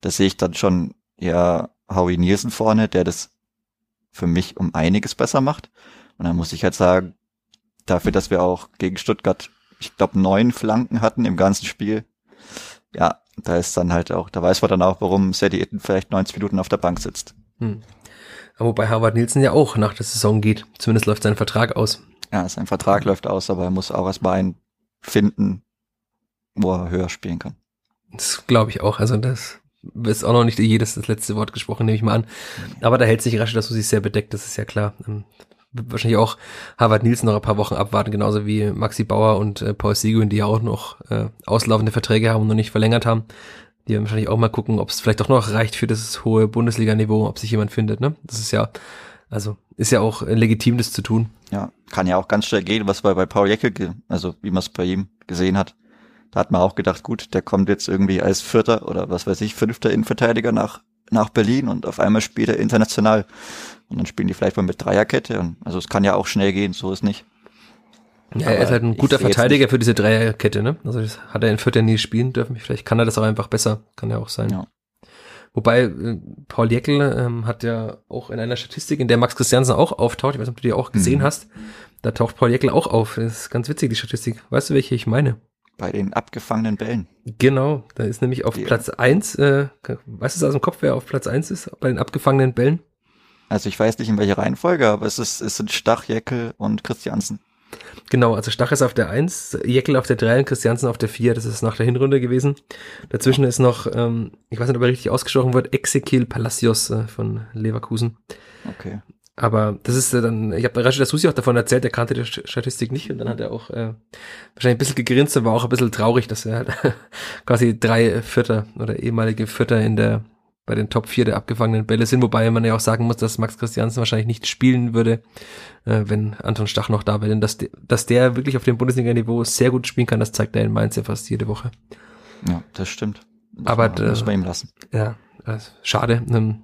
da sehe ich dann schon ja Howie Nielsen vorne, der das für mich um einiges besser macht. Und dann muss ich halt sagen, dafür, dass wir auch gegen Stuttgart, ich glaube, neun Flanken hatten im ganzen Spiel, ja, Da ist dann halt auch, da weiß man dann auch, warum Sadie Itten vielleicht 90 Minuten auf der Bank sitzt. Hm. Wobei Harvard Nielsen ja auch nach der Saison geht. Zumindest läuft sein Vertrag aus. Ja, sein Vertrag läuft aus, aber er muss auch erstmal einen finden, wo er höher spielen kann. Das glaube ich auch. Also das ist auch noch nicht jedes das letzte Wort gesprochen, nehme ich mal an. Aber da hält sich Rashida Susi sehr bedeckt, das ist ja klar. Wahrscheinlich auch Harvard Nielsen noch ein paar Wochen abwarten, genauso wie Maxi Bauer und äh, Paul Seguin, die ja auch noch äh, auslaufende Verträge haben und noch nicht verlängert haben. Die werden wahrscheinlich auch mal gucken, ob es vielleicht auch noch reicht für das hohe Bundesliga-Niveau, ob sich jemand findet. Ne? Das ist ja, also ist ja auch legitim, das zu tun. Ja, kann ja auch ganz schnell gehen, was bei, bei Paul Jecke, also wie man es bei ihm gesehen hat. Da hat man auch gedacht, gut, der kommt jetzt irgendwie als Vierter oder was weiß ich, fünfter Innenverteidiger nach, nach Berlin und auf einmal spielt er international. Und dann spielen die vielleicht mal mit Dreierkette. Und, also es kann ja auch schnell gehen, so ist nicht. Ja, er ist halt ein guter Verteidiger für diese Dreierkette, ne? Also das hat er in Vierter nie spielen dürfen. Vielleicht kann er das auch einfach besser. Kann ja auch sein. Ja. Wobei äh, Paul Jeckel ähm, hat ja auch in einer Statistik, in der Max Christiansen auch auftaucht, ich weiß nicht, ob du die auch gesehen mhm. hast, da taucht Paul Jeckel auch auf. Das ist ganz witzig, die Statistik. Weißt du, welche ich meine? Bei den abgefangenen Bällen. Genau, da ist nämlich auf die, Platz eins. äh, weißt du aus dem Kopf, wer auf Platz eins ist bei den abgefangenen Bällen? Also ich weiß nicht in welcher Reihenfolge, aber es ist, es sind Stach, Jeckel und Christiansen. Genau, also Stach ist auf der 1, Jeckel auf der 3 und Christiansen auf der 4. Das ist nach der Hinrunde gewesen. Dazwischen ist noch, ähm, ich weiß nicht, ob er richtig ausgesprochen wird, Ezequiel Palacios äh, von Leverkusen. Okay. Aber das ist äh, dann, ich habe Rashid Susi auch davon erzählt, er kannte die Statistik nicht und dann hat er auch äh, wahrscheinlich ein bisschen gegrinst und war auch ein bisschen traurig, dass er halt quasi drei Vierter oder ehemalige Vierter in der bei den Top 4 der abgefangenen Bälle sind, wobei man ja auch sagen muss, dass Max Christiansen wahrscheinlich nicht spielen würde, äh, wenn Anton Stach noch da wäre. Denn dass, de, dass der wirklich auf dem Bundesliga-Niveau sehr gut spielen kann, das zeigt er in Mainz ja fast jede Woche. Ja, das stimmt. Das Aber das muss man ihm lassen. Ja, schade. Ähm,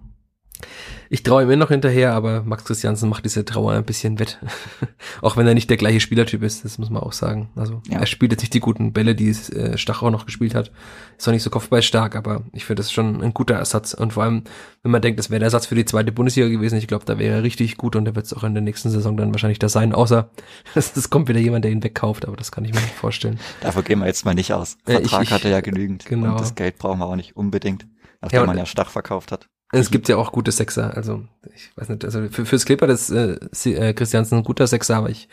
ich traue ihm immer noch hinterher, aber Max Christiansen macht diese Trauer ein bisschen wett. auch wenn er nicht der gleiche Spielertyp ist, das muss man auch sagen. Also ja. er spielt jetzt nicht die guten Bälle, die äh, Stachau noch gespielt hat. Ist auch nicht so kopfballstark, aber ich finde das schon ein guter Ersatz. Und vor allem, wenn man denkt, das wäre der Ersatz für die zweite Bundesliga gewesen, ich glaube, da wäre er richtig gut und er wird es auch in der nächsten Saison dann wahrscheinlich da sein, außer es kommt wieder jemand, der ihn wegkauft, aber das kann ich mir nicht vorstellen. Dafür gehen wir jetzt mal nicht aus. Vertrag ich, ich, hat er ja genügend. Genau. Und das Geld brauchen wir auch nicht unbedingt, nachdem ja, man ja Stach verkauft hat. Es gibt ja auch gute Sechser, also ich weiß nicht, also für, fürs Clipper ist äh, äh, Christiansen ein guter Sechser, aber ich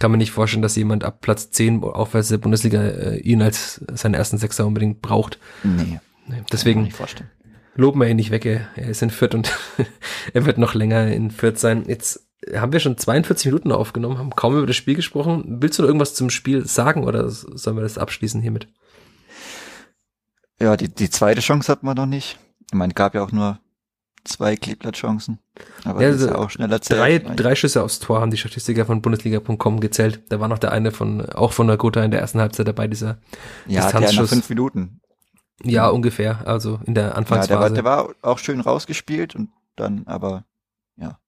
kann mir nicht vorstellen, dass jemand ab Platz 10 aufwärts der Bundesliga äh, ihn als seinen ersten Sechser unbedingt braucht. Nee. nee deswegen loben wir ihn nicht weg, er, er ist in Fürth und er wird noch länger in Fürth sein. Jetzt haben wir schon 42 Minuten aufgenommen, haben kaum über das Spiel gesprochen. Willst du noch irgendwas zum Spiel sagen oder sollen wir das abschließen hiermit? Ja, die, die zweite Chance hat man noch nicht. Ich meine, gab ja auch nur zwei Kleeblatt-Chancen. Aber ja, das ist ja auch schnell erzählt. Drei, drei Schüsse aufs Tor haben die Statistiker von Bundesliga.com gezählt. Da war noch der eine von, auch von der Gotha in der ersten Halbzeit dabei, dieser ja, Distanzschuss. Ja, fünf Minuten. Ja, ungefähr. Also in der Anfangsphase. Ja, der war, der war auch schön rausgespielt und dann aber, ja,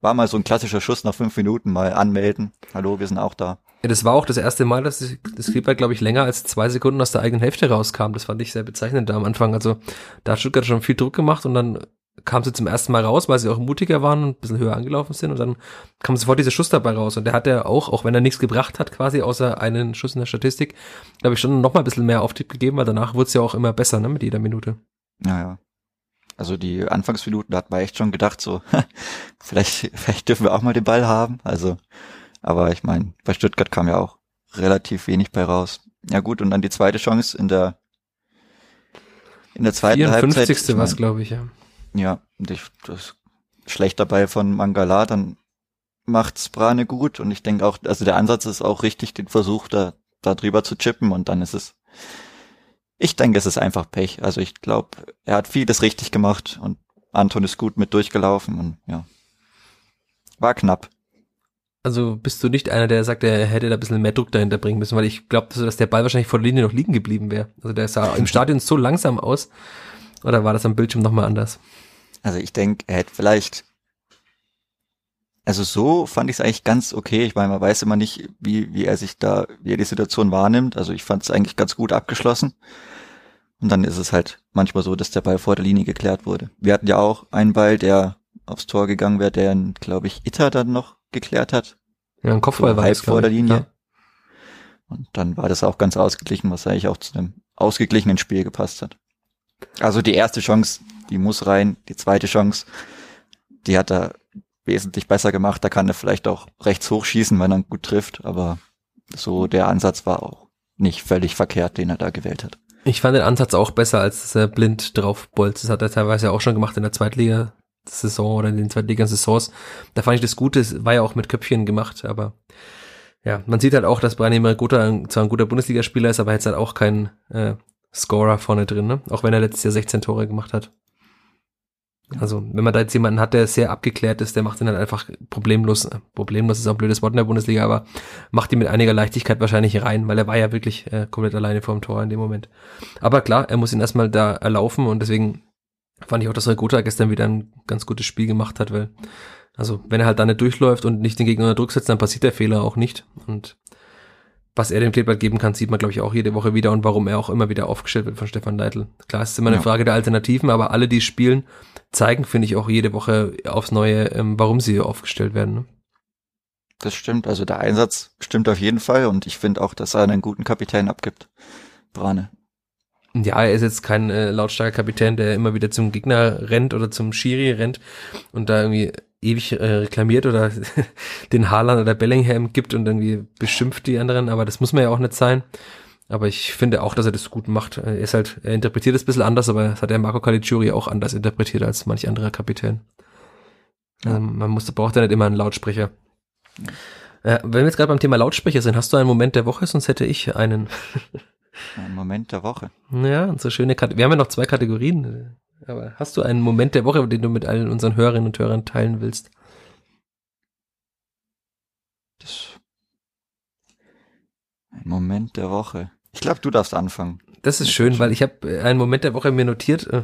war mal so ein klassischer Schuss nach fünf Minuten, mal anmelden. Hallo, wir sind auch da. Ja, das war auch das erste Mal, dass das Kleeblatt, glaube ich, länger als zwei Sekunden aus der eigenen Hälfte rauskam. Das fand ich sehr bezeichnend da am Anfang. Also da hat Stuttgart schon viel Druck gemacht und dann kam sie zum ersten Mal raus, weil sie auch mutiger waren und ein bisschen höher angelaufen sind und dann kam sofort dieser Schuss dabei raus und der hat ja auch, auch wenn er nichts gebracht hat, quasi außer einen Schuss in der Statistik, glaube ich schon noch mal ein bisschen mehr Auftrieb gegeben, weil danach wurde es ja auch immer besser, ne, mit jeder Minute. Ja, ja. Also die Anfangsminuten, da hat man echt schon gedacht, so, vielleicht, vielleicht dürfen wir auch mal den Ball haben. Also, aber ich meine, bei Stuttgart kam ja auch relativ wenig bei raus. Ja gut, und dann die zweite Chance in der in der zweiten 54. Halbzeit. 54. war es, glaube ich, ja. Ja, ich, das schlecht dabei von Mangala, dann macht's Brane gut und ich denke auch, also der Ansatz ist auch richtig, den Versuch da, da drüber zu chippen und dann ist es, ich denke, es ist einfach Pech. Also ich glaube, er hat vieles richtig gemacht und Anton ist gut mit durchgelaufen und ja, war knapp. Also bist du nicht einer, der sagt, er hätte da ein bisschen mehr Druck dahinter bringen müssen, weil ich glaube, dass der Ball wahrscheinlich vor der Linie noch liegen geblieben wäre. Also der sah im Stadion so langsam aus. Oder war das am Bildschirm nochmal anders? Also ich denke, er hätte vielleicht, also so fand ich es eigentlich ganz okay. Ich meine, man weiß immer nicht, wie, wie er sich da, wie er die Situation wahrnimmt. Also ich fand es eigentlich ganz gut abgeschlossen. Und dann ist es halt manchmal so, dass der Ball vor der Linie geklärt wurde. Wir hatten ja auch einen Ball, der aufs Tor gegangen wäre, der, glaube ich, Itter dann noch geklärt hat. Ja, ein Kopfball so war halb vor der Linie. Ja. Und dann war das auch ganz ausgeglichen, was eigentlich auch zu einem ausgeglichenen Spiel gepasst hat. Also die erste Chance, die muss rein. Die zweite Chance, die hat er wesentlich besser gemacht. Da kann er vielleicht auch rechts hochschießen, wenn er gut trifft. Aber so der Ansatz war auch nicht völlig verkehrt, den er da gewählt hat. Ich fand den Ansatz auch besser, als dass er blind drauf bolzt. Das hat er teilweise auch schon gemacht in der Zweitliga-Saison oder in den Zweitliga-Saisons. Da fand ich das Gute, es war ja auch mit Köpfchen gemacht, aber ja, man sieht halt auch, dass Brian Mariguta zwar ein guter Bundesligaspieler ist, aber jetzt halt auch kein äh, Scorer vorne drin, ne? Auch wenn er letztes Jahr 16 Tore gemacht hat. Also, wenn man da jetzt jemanden hat, der sehr abgeklärt ist, der macht ihn halt einfach problemlos, problemlos ist auch ein blödes Wort in der Bundesliga, aber macht ihn mit einiger Leichtigkeit wahrscheinlich rein, weil er war ja wirklich äh, komplett alleine vor dem Tor in dem Moment. Aber klar, er muss ihn erstmal da erlaufen und deswegen fand ich auch, dass Regota gestern wieder ein ganz gutes Spiel gemacht hat, weil, also, wenn er halt da nicht durchläuft und nicht den Gegner unter Druck setzt, dann passiert der Fehler auch nicht und was er dem Kleeblatt geben kann, sieht man, glaube ich, auch jede Woche wieder und warum er auch immer wieder aufgestellt wird von Stefan Leitl. Klar, es ist immer eine ja. Frage der Alternativen, aber alle, die spielen, zeigen, finde ich, auch jede Woche aufs Neue, ähm, warum sie aufgestellt werden. Ne? Das stimmt, also der Einsatz stimmt auf jeden Fall und ich finde auch, dass er einen guten Kapitän abgibt. Brane. Ja, er ist jetzt kein äh, lautstarker Kapitän, der immer wieder zum Gegner rennt oder zum Schiri rennt und da irgendwie ewig äh, reklamiert oder den Haaland oder Bellingham gibt und irgendwie beschimpft die anderen, aber das muss man ja auch nicht sein. Aber ich finde auch, dass er das gut macht. Er ist halt, er interpretiert es ein bisschen anders, aber das hat der Marco Caligiuri auch anders interpretiert als manch anderer Kapitän. Ja. Also man muss, braucht ja nicht immer einen Lautsprecher. Ja. Äh, wenn wir jetzt gerade beim Thema Lautsprecher sind, hast du einen Moment der Woche, sonst hätte ich einen. Ein Moment der Woche. Ja, so schöne Kategorien. Wir haben ja noch zwei Kategorien. Aber hast du einen Moment der Woche, den du mit allen unseren Hörerinnen und Hörern teilen willst? Das ein Moment der Woche. Ich glaube, du darfst anfangen. Das ist schön, weil ich habe äh, einen Moment der Woche mir notiert, äh,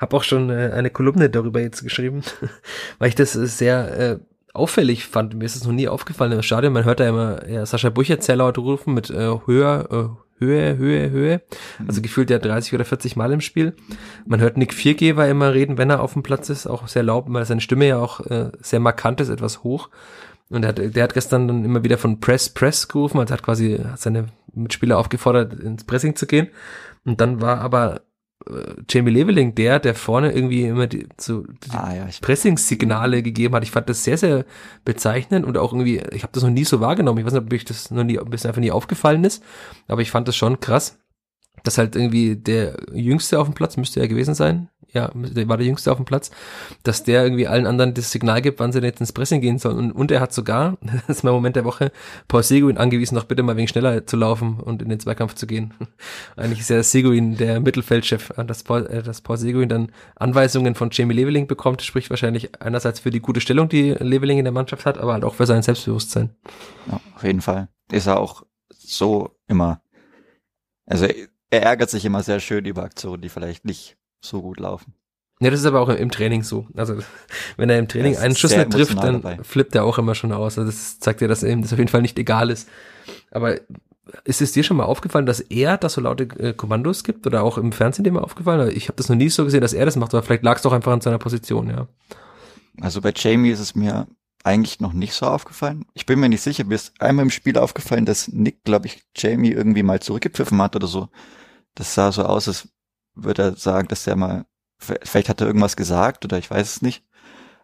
habe auch schon äh, eine Kolumne darüber jetzt geschrieben, weil ich das sehr äh, auffällig fand. Mir ist es noch nie aufgefallen im Stadion. Man hört da immer ja, Sascha Bucher sehr laut rufen mit äh, höher, äh, Höhe, Höhe, Höhe. Also mhm. gefühlt ja 30 oder 40 Mal im Spiel. Man hört Nick Viergeber immer reden, wenn er auf dem Platz ist, auch sehr laut, weil seine Stimme ja auch äh, sehr markant ist, etwas hoch. Und der hat, der hat gestern dann immer wieder von Press, Press gerufen, also hat quasi seine Mitspieler aufgefordert, ins Pressing zu gehen. Und dann war aber Jamie Leveling der, der vorne irgendwie immer die, so die ah, ja, Pressing-Signale gegeben hat. Ich fand das sehr, sehr bezeichnend und auch irgendwie, ich habe das noch nie so wahrgenommen. Ich weiß nicht, ob ich das noch nie, ob es einfach nie aufgefallen ist, aber ich fand das schon krass, dass halt irgendwie der Jüngste auf dem Platz müsste er gewesen sein, ja, der war der Jüngste auf dem Platz, dass der irgendwie allen anderen das Signal gibt, wann sie jetzt ins Pressing gehen sollen. Und, und er hat sogar, das ist mein Moment der Woche, Paul Seguin angewiesen, noch bitte mal wegen schneller zu laufen und in den Zweikampf zu gehen. Eigentlich ist ja Seguin der Mittelfeldchef, dass Paul, äh, dass Paul Seguin dann Anweisungen von Jamie Leveling bekommt, spricht wahrscheinlich einerseits für die gute Stellung, die Leveling in der Mannschaft hat, aber halt auch für sein Selbstbewusstsein. Ja, auf jeden Fall. Ist er auch so immer, also er ärgert sich immer sehr schön über Aktionen, die vielleicht nicht so gut laufen. Ja, das ist aber auch im Training so. Also wenn er im Training einen Schuss nicht trifft, dann dabei. flippt er auch immer schon aus. Also das zeigt ja, dass ihm das auf jeden Fall nicht egal ist. Aber ist es dir schon mal aufgefallen, dass er das so laute äh, Kommandos gibt oder auch im Fernsehen dir mal aufgefallen? Ich habe das noch nie so gesehen, dass er das macht, aber vielleicht lag es doch einfach an seiner Position, ja. Also bei Jamie ist es mir eigentlich noch nicht so aufgefallen. Ich bin mir nicht sicher, mir ist einmal im Spiel aufgefallen, dass Nick, glaube ich, Jamie irgendwie mal zurückgepfiffen hat oder so. Das sah so aus, als würde er sagen, dass er mal, vielleicht hat er irgendwas gesagt oder ich weiß es nicht.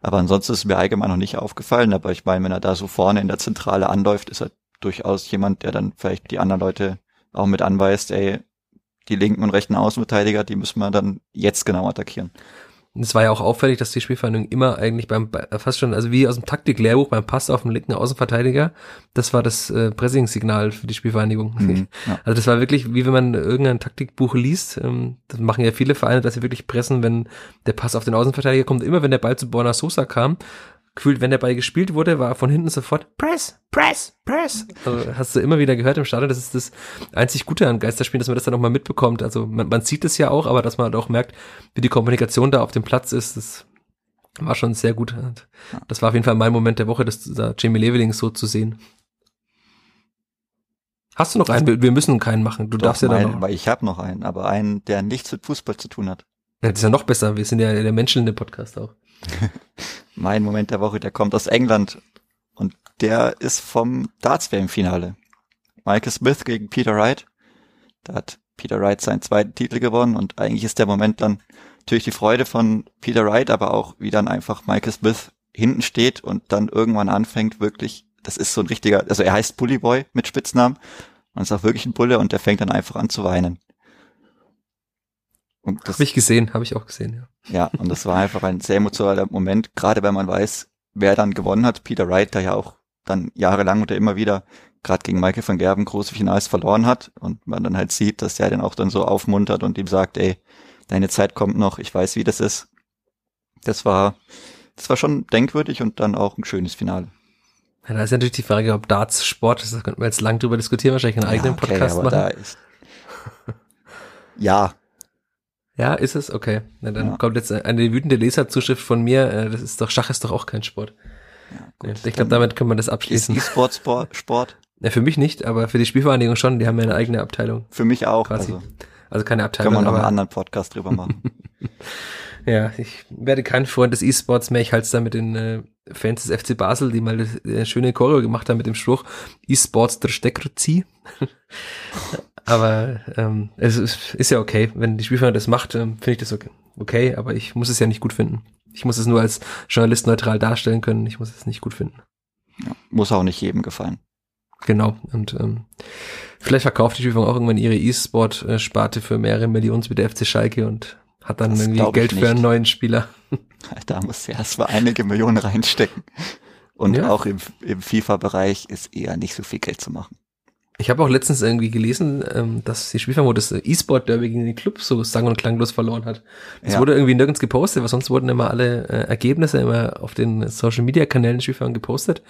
Aber ansonsten ist mir allgemein noch nicht aufgefallen. Aber ich meine, wenn er da so vorne in der Zentrale anläuft, ist er durchaus jemand, der dann vielleicht die anderen Leute auch mit anweist, ey, die linken und rechten Außenverteidiger, die müssen wir dann jetzt genau attackieren. Es war ja auch auffällig, dass die Spielverhandlung immer eigentlich beim, fast schon, also wie aus dem Taktiklehrbuch beim Pass auf den linken Außenverteidiger, das war das äh, Pressing-Signal für die Spielvereinigung. Mhm, ja. Also das war wirklich, wie wenn man irgendein Taktikbuch liest, ähm, das machen ja viele Vereine, dass sie wirklich pressen, wenn der Pass auf den Außenverteidiger kommt. Immer wenn der Ball zu Borna Sosa kam, gefühlt, wenn der Ball gespielt wurde, war von hinten sofort Press, Press, Press. Also hast du immer wieder gehört im Stadion, das ist das einzig Gute an Geisterspielen, dass man das dann auch mal mitbekommt. Also man, man sieht es ja auch, aber dass man halt auch merkt, wie die Kommunikation da auf dem Platz ist, das war schon sehr gut. Das war auf jeden Fall mein Moment der Woche, das da Jamie Leveling so zu sehen. Hast du noch einen? Wir müssen keinen machen. Du Doch, darfst ja dann noch. Weil ich habe noch einen, aber einen, der nichts mit Fußball zu tun hat. Ja, das ist ja noch besser. Wir sind ja der Menschen in dem Podcast auch. mein Moment der Woche, der kommt aus England und der ist vom Darts WM Finale. Michael Smith gegen Peter Wright. Da hat Peter Wright seinen zweiten Titel gewonnen und eigentlich ist der Moment dann natürlich die Freude von Peter Wright, aber auch wie dann einfach Michael Smith hinten steht und dann irgendwann anfängt wirklich, das ist so ein richtiger, also er heißt Bully Boy mit Spitznamen und ist auch wirklich ein Bulle und der fängt dann einfach an zu weinen. Und das habe ich gesehen, habe ich auch gesehen, ja. Ja, und das war einfach ein sehr emotionaler Moment, gerade wenn man weiß, wer dann gewonnen hat. Peter Wright, der ja auch dann jahrelang oder immer wieder gerade gegen Michael van Gerben große Finals verloren hat und man dann halt sieht, dass der den auch dann so aufmuntert und ihm sagt, ey, deine Zeit kommt noch, ich weiß, wie das ist. Das war, das war schon denkwürdig und dann auch ein schönes Finale. Ja, da ist natürlich die Frage, ob Darts Sport ist, da könnten wir jetzt lang drüber diskutieren, wahrscheinlich einen ja, eigenen okay, Podcast machen. Ja. Ja, ist es? Okay. Na, dann ja. kommt jetzt eine wütende Leserzuschrift von mir. Äh, das ist doch, Schach ist doch auch kein Sport. Ja, gut, ich glaube, damit können wir das abschließen. Ist E-Sport Sport? Ja, für mich nicht, aber für die Spielvereinigung schon. Die haben ja eine eigene Abteilung. Für mich auch. Quasi. Also, also keine Abteilung. Können wir noch einen anderen Podcast drüber machen. ja, ich werde kein Freund des E-Sports mehr. Ich halte es da mit den äh, Fans des FC Basel, die mal eine äh, schöne Choreo gemacht haben mit dem Spruch E-Sports der Steckruzi. aber ähm, es ist, ist ja okay. Wenn die Spielvereinigung das macht, ähm, finde ich das okay. okay. Aber ich muss es ja nicht gut finden. Ich muss es nur als Journalist neutral darstellen können. Ich muss es nicht gut finden. Ja, muss auch nicht jedem gefallen. Genau. Und ähm, vielleicht verkauft die Spielvereinigung auch irgendwann ihre E-Sport-Sparte für mehrere Millionen mit der FC Schalke und hat dann das irgendwie Geld für einen neuen Spieler. Da muss ja erst mal einige Millionen reinstecken. Und ja. auch im, im FIFA-Bereich ist eher nicht so viel Geld zu machen. Ich habe auch letztens irgendwie gelesen, ähm, dass die Spielvereinigung das E-Sport-Derby gegen den Club so sang- und klanglos verloren hat. Das ja. wurde irgendwie nirgends gepostet, weil sonst wurden immer alle äh, Ergebnisse immer auf den Social-Media-Kanälen der gepostet.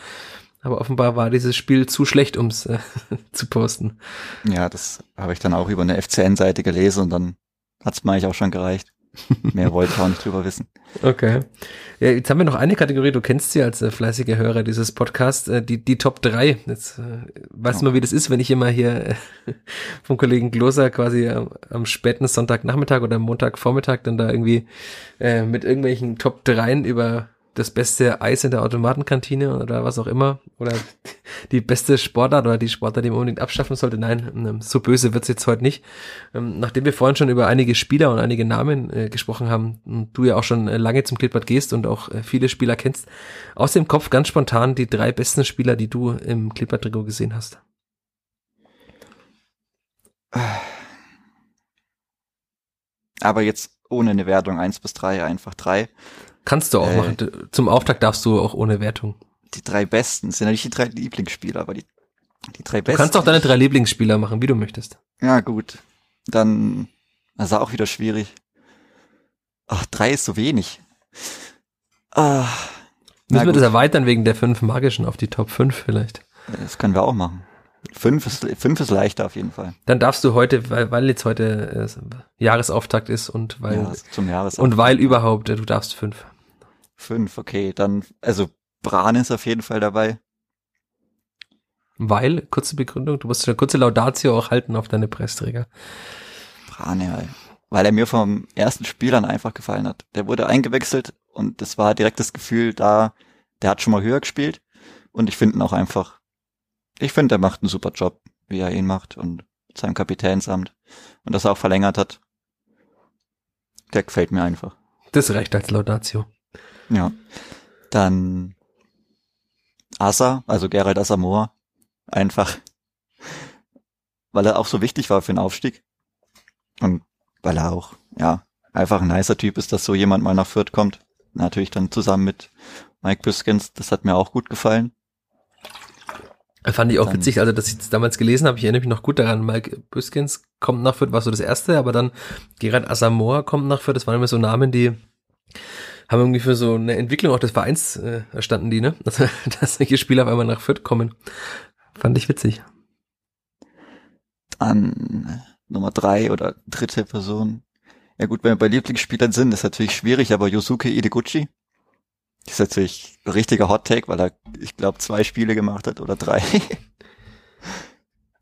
Aber offenbar war dieses Spiel zu schlecht, ums äh, zu posten. Ja, das habe ich dann auch über eine FCN-Seite gelesen und dann hat's mir eigentlich auch schon gereicht. Mehr wollte ich auch nicht drüber wissen. Okay. Ja, jetzt haben wir noch eine Kategorie, du kennst sie als äh, fleißiger Hörer dieses Podcasts, äh, die, die Top 3. Jetzt äh, weißt du mal, wie das ist, wenn ich immer hier äh, vom Kollegen Gloser quasi am, am späten Sonntagnachmittag oder Montagvormittag dann da irgendwie äh, mit irgendwelchen Top 3 über das beste Eis in der Automatenkantine oder was auch immer oder die beste Sportart oder die Sportart, die man unbedingt abschaffen sollte. Nein, ähm, so böse wird's jetzt heute nicht. Ähm, nachdem wir vorhin schon über einige Spieler und einige Namen äh, gesprochen haben und du ja auch schon äh, lange zum Klippert gehst und auch äh, viele Spieler kennst, aus dem Kopf ganz spontan die drei besten Spieler, die du im Klippert-Trikot gesehen hast. Aber jetzt ohne eine Wertung eins bis drei einfach drei. Kannst du auch äh, machen. Zum Auftakt darfst du auch ohne Wertung. Die drei besten sind ja nicht die drei Lieblingsspieler, aber die, die drei besten. Du kannst auch deine drei Lieblingsspieler machen, wie du möchtest. Ja, gut. Dann, also auch wieder schwierig. Ach, drei ist so wenig. Ah, Müssen wir das erweitern wegen der fünf magischen auf die Top 5 vielleicht? Das können wir auch machen. Fünf ist, fünf ist leichter auf jeden Fall. Dann darfst du heute, weil, weil jetzt heute äh, Jahresauftakt ist und weil ja, zum Jahresauftakt. und weil überhaupt, äh, du darfst fünf. Fünf, okay, dann also Bran ist auf jeden Fall dabei. Weil, kurze Begründung, du musst eine kurze Laudatio auch halten auf deine Pressträger. Bran, ja, weil er mir vom ersten Spiel dann einfach gefallen hat. Der wurde eingewechselt und das war direkt das Gefühl da, der hat schon mal höher gespielt und ich finde ihn auch einfach ich finde, er macht einen super Job, wie er ihn macht und seinem Kapitänsamt und das er auch verlängert hat. Der gefällt mir einfach. Das reicht als Laudatio. Ja. Dann Asa, also Gerald Asamoah, einfach, weil er auch so wichtig war für den Aufstieg und weil er auch, ja, einfach ein nicer Typ ist, dass so jemand mal nach Fürth kommt. Natürlich dann zusammen mit Mike Biskins, das hat mir auch gut gefallen. Fand ich auch dann, witzig, also dass ich das damals gelesen habe, ich erinnere mich noch gut daran, Mike Büskens kommt nach Fürth, war so das erste, aber dann Gerard Asamoah kommt nach Fürth, das waren immer so Namen, die haben irgendwie für so eine Entwicklung auch des Vereins äh, erstanden, die, ne? Also, dass solche Spieler auf einmal nach Fürth kommen. Fand ich witzig. Dann Nummer drei oder dritte Person. Ja gut, wenn wir bei Lieblingsspielern sind, ist natürlich schwierig, aber Yosuke Ideguchi ist natürlich ein richtiger Hot Take, weil er, ich glaube, zwei Spiele gemacht hat oder drei.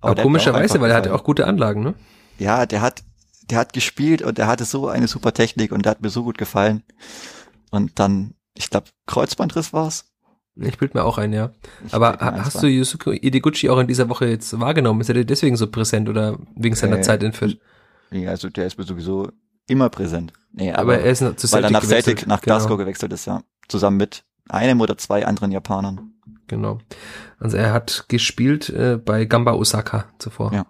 Aber, Aber komischerweise, weil er hat auch gute Anlagen, ne? Ja, der hat, der hat gespielt und der hatte so eine super Technik und der hat mir so gut gefallen. Und dann, ich glaube, Kreuzbandriss war's. Ich bild mir auch ein, ja. Ich Aber hast du Yusuke Ideguchi auch in dieser Woche jetzt wahrgenommen? Ist er dir deswegen so präsent oder wegen seiner äh, Zeit in Fürth? Nee, also der ist sowieso immer präsent. Nee, aber, Aber er ist noch zu weil er nach gewechselt. Celtic, nach Genau. Glasgow gewechselt ist, ja. Zusammen mit einem oder zwei anderen Japanern. Genau. Also er hat gespielt äh, bei Gamba Osaka zuvor. Ja.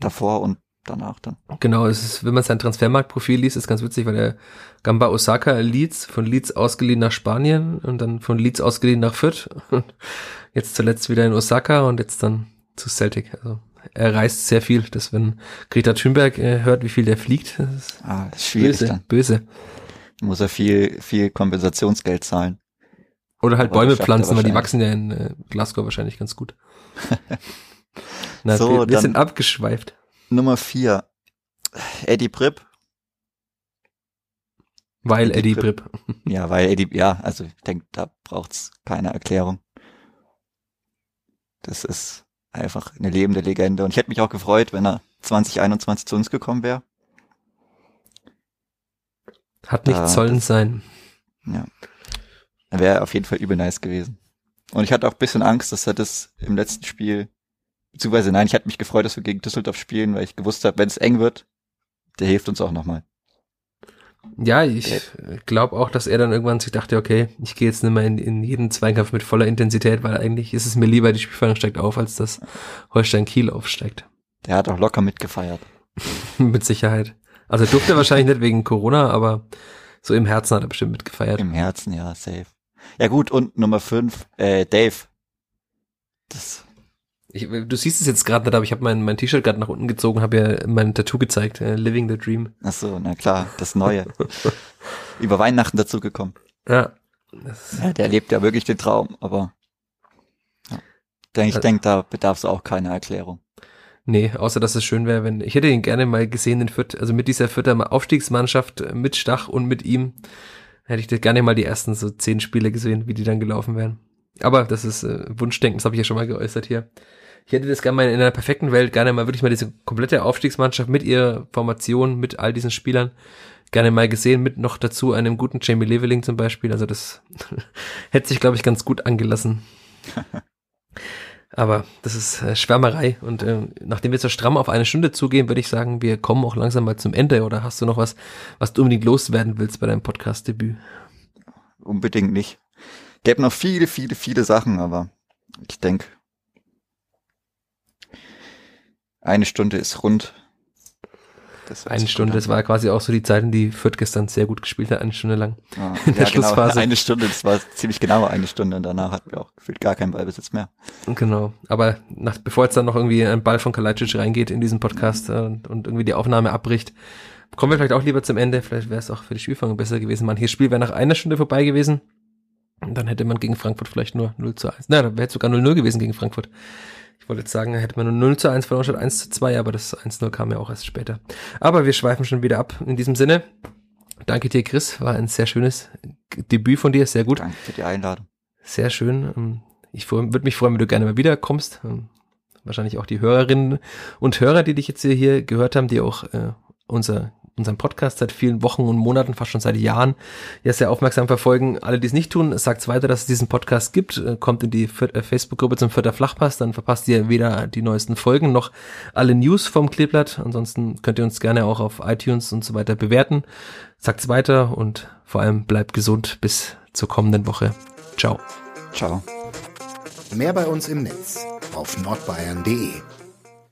Davor und danach dann. Genau, es ist, wenn man sein Transfermarktprofil liest, ist ganz witzig, weil er Gamba Osaka Leeds, von Leeds ausgeliehen nach Spanien und dann von Leeds ausgeliehen nach Fürth und jetzt zuletzt wieder in Osaka und jetzt dann zu Celtic. Also er reist sehr viel. Das, wenn Greta Thunberg äh, hört, wie viel der fliegt, das ist Ah, das ist schwierig böse, dann. böse. Muss er viel, viel Kompensationsgeld zahlen. Oder halt Aber Bäume pflanzen, weil die wachsen ja in äh, Glasgow wahrscheinlich ganz gut. Na, So, wir, wir dann- sind abgeschweift. Nummer vier. Eddie Pripp. Weil Eddie Eddie Pripp. Pripp. Ja, weil Eddie, ja, also ich denke, da braucht's keine Erklärung. Das ist einfach eine lebende Legende. Und ich hätte mich auch gefreut, wenn er 2021 zu uns gekommen wäre. Hat nicht Ah, sollen sein. Ja. Er wäre auf jeden Fall übel nice gewesen. Und ich hatte auch ein bisschen Angst, dass er das im letzten Spiel, beziehungsweise nein, ich hatte mich gefreut, dass wir gegen Düsseldorf spielen, weil ich gewusst habe, wenn es eng wird, der hilft uns auch nochmal. Ja, ich glaube auch, dass er dann irgendwann sich dachte, okay, ich gehe jetzt nicht mehr in, in jeden Zweikampf mit voller Intensität, weil eigentlich ist es mir lieber, die Spielfang steigt auf, als dass Holstein Kiel aufsteigt. Der hat auch locker mitgefeiert. mit Sicherheit. Also er durfte wahrscheinlich nicht wegen Corona, aber so im Herzen hat er bestimmt mitgefeiert. Im Herzen, ja, safe. Ja gut, und Nummer fünf, äh, Dave. Das, Ich, du siehst es jetzt gerade nicht, aber ich habe mein, mein T-Shirt gerade nach unten gezogen, habe ja mein Tattoo gezeigt, äh, Living the Dream. ach so, na klar, das Neue. Über Weihnachten dazu gekommen. Ja. Ja, der lebt ja wirklich den Traum, aber ja. Denk, ich Also- denke, da bedarf es auch keiner Erklärung. nee, außer dass es schön wäre, wenn, ich hätte ihn gerne mal gesehen in Fürth, also mit dieser Fürther Aufstiegsmannschaft, äh, mit Stach und mit ihm, hätte ich gerne mal die ersten so zehn Spiele gesehen, wie die dann gelaufen wären. Aber das ist äh, Wunschdenken, das habe ich ja schon mal geäußert hier. Ich hätte das gerne mal in einer perfekten Welt, gerne mal wirklich mal diese komplette Aufstiegsmannschaft mit ihrer Formation, mit all diesen Spielern, gerne mal gesehen, mit noch dazu einem guten Jamie Leveling zum Beispiel. Also das hätte sich, glaube ich, ganz gut angelassen. Aber das ist äh, Schwärmerei und äh, nachdem wir so stramm auf eine Stunde zugehen, würde ich sagen, wir kommen auch langsam mal zum Ende. Oder hast du noch was, was du unbedingt loswerden willst bei deinem Podcast-Debüt? Unbedingt nicht. Gäbe noch viele, viele, viele Sachen, aber ich denke, eine Stunde ist rund. Eine Stunde, das war quasi auch so die Zeit, in die Fürth gestern sehr gut gespielt hat, eine Stunde lang. an. in der ja, genau, Schlussphase. Eine Stunde, das war ziemlich genau eine Stunde und danach hatten wir auch gefühlt gar keinen Ballbesitz mehr. Genau. Aber nach, bevor jetzt dann noch irgendwie ein Ball von Kalajdzic reingeht in diesen Podcast äh, und, und irgendwie die Aufnahme abbricht, kommen wir vielleicht auch lieber zum Ende. Vielleicht wäre es auch für die Spielfang besser gewesen. Manches Spiel wäre nach einer Stunde vorbei gewesen. Dann hätte man gegen Frankfurt vielleicht nur 0 zu 1. Na, da wäre es sogar 0-0 gewesen gegen Frankfurt. Ich wollte jetzt sagen, hätte man nur 0 zu 1 verloren statt 1 zu 2, aber das 1-0 kam ja auch erst später. Aber wir schweifen schon wieder ab. In diesem Sinne, danke dir, Chris. War ein sehr schönes Debüt von dir. Sehr gut. Danke für die Einladung. Sehr schön. Ähm, Ich würde mich freuen, wenn du gerne mal wiederkommst. Ähm, Wahrscheinlich auch die Hörerinnen und Hörer, die dich jetzt hier, hier gehört haben, die auch äh, unser, unseren Podcast seit vielen Wochen und Monaten, fast schon seit Jahren, ja sehr aufmerksam verfolgen. Alle, die es nicht tun, sagt weiter, dass es diesen Podcast gibt. Äh, Kommt in die äh, Facebook-Gruppe zum Vierter Flachpass, dann verpasst ihr weder die neuesten Folgen noch alle News vom Kleeblatt. Ansonsten könnt ihr uns gerne auch auf iTunes und so weiter bewerten. Sagt's weiter und vor allem bleibt gesund bis zur kommenden Woche. Ciao. Ciao. Mehr bei uns im Netz auf nordbayern.de.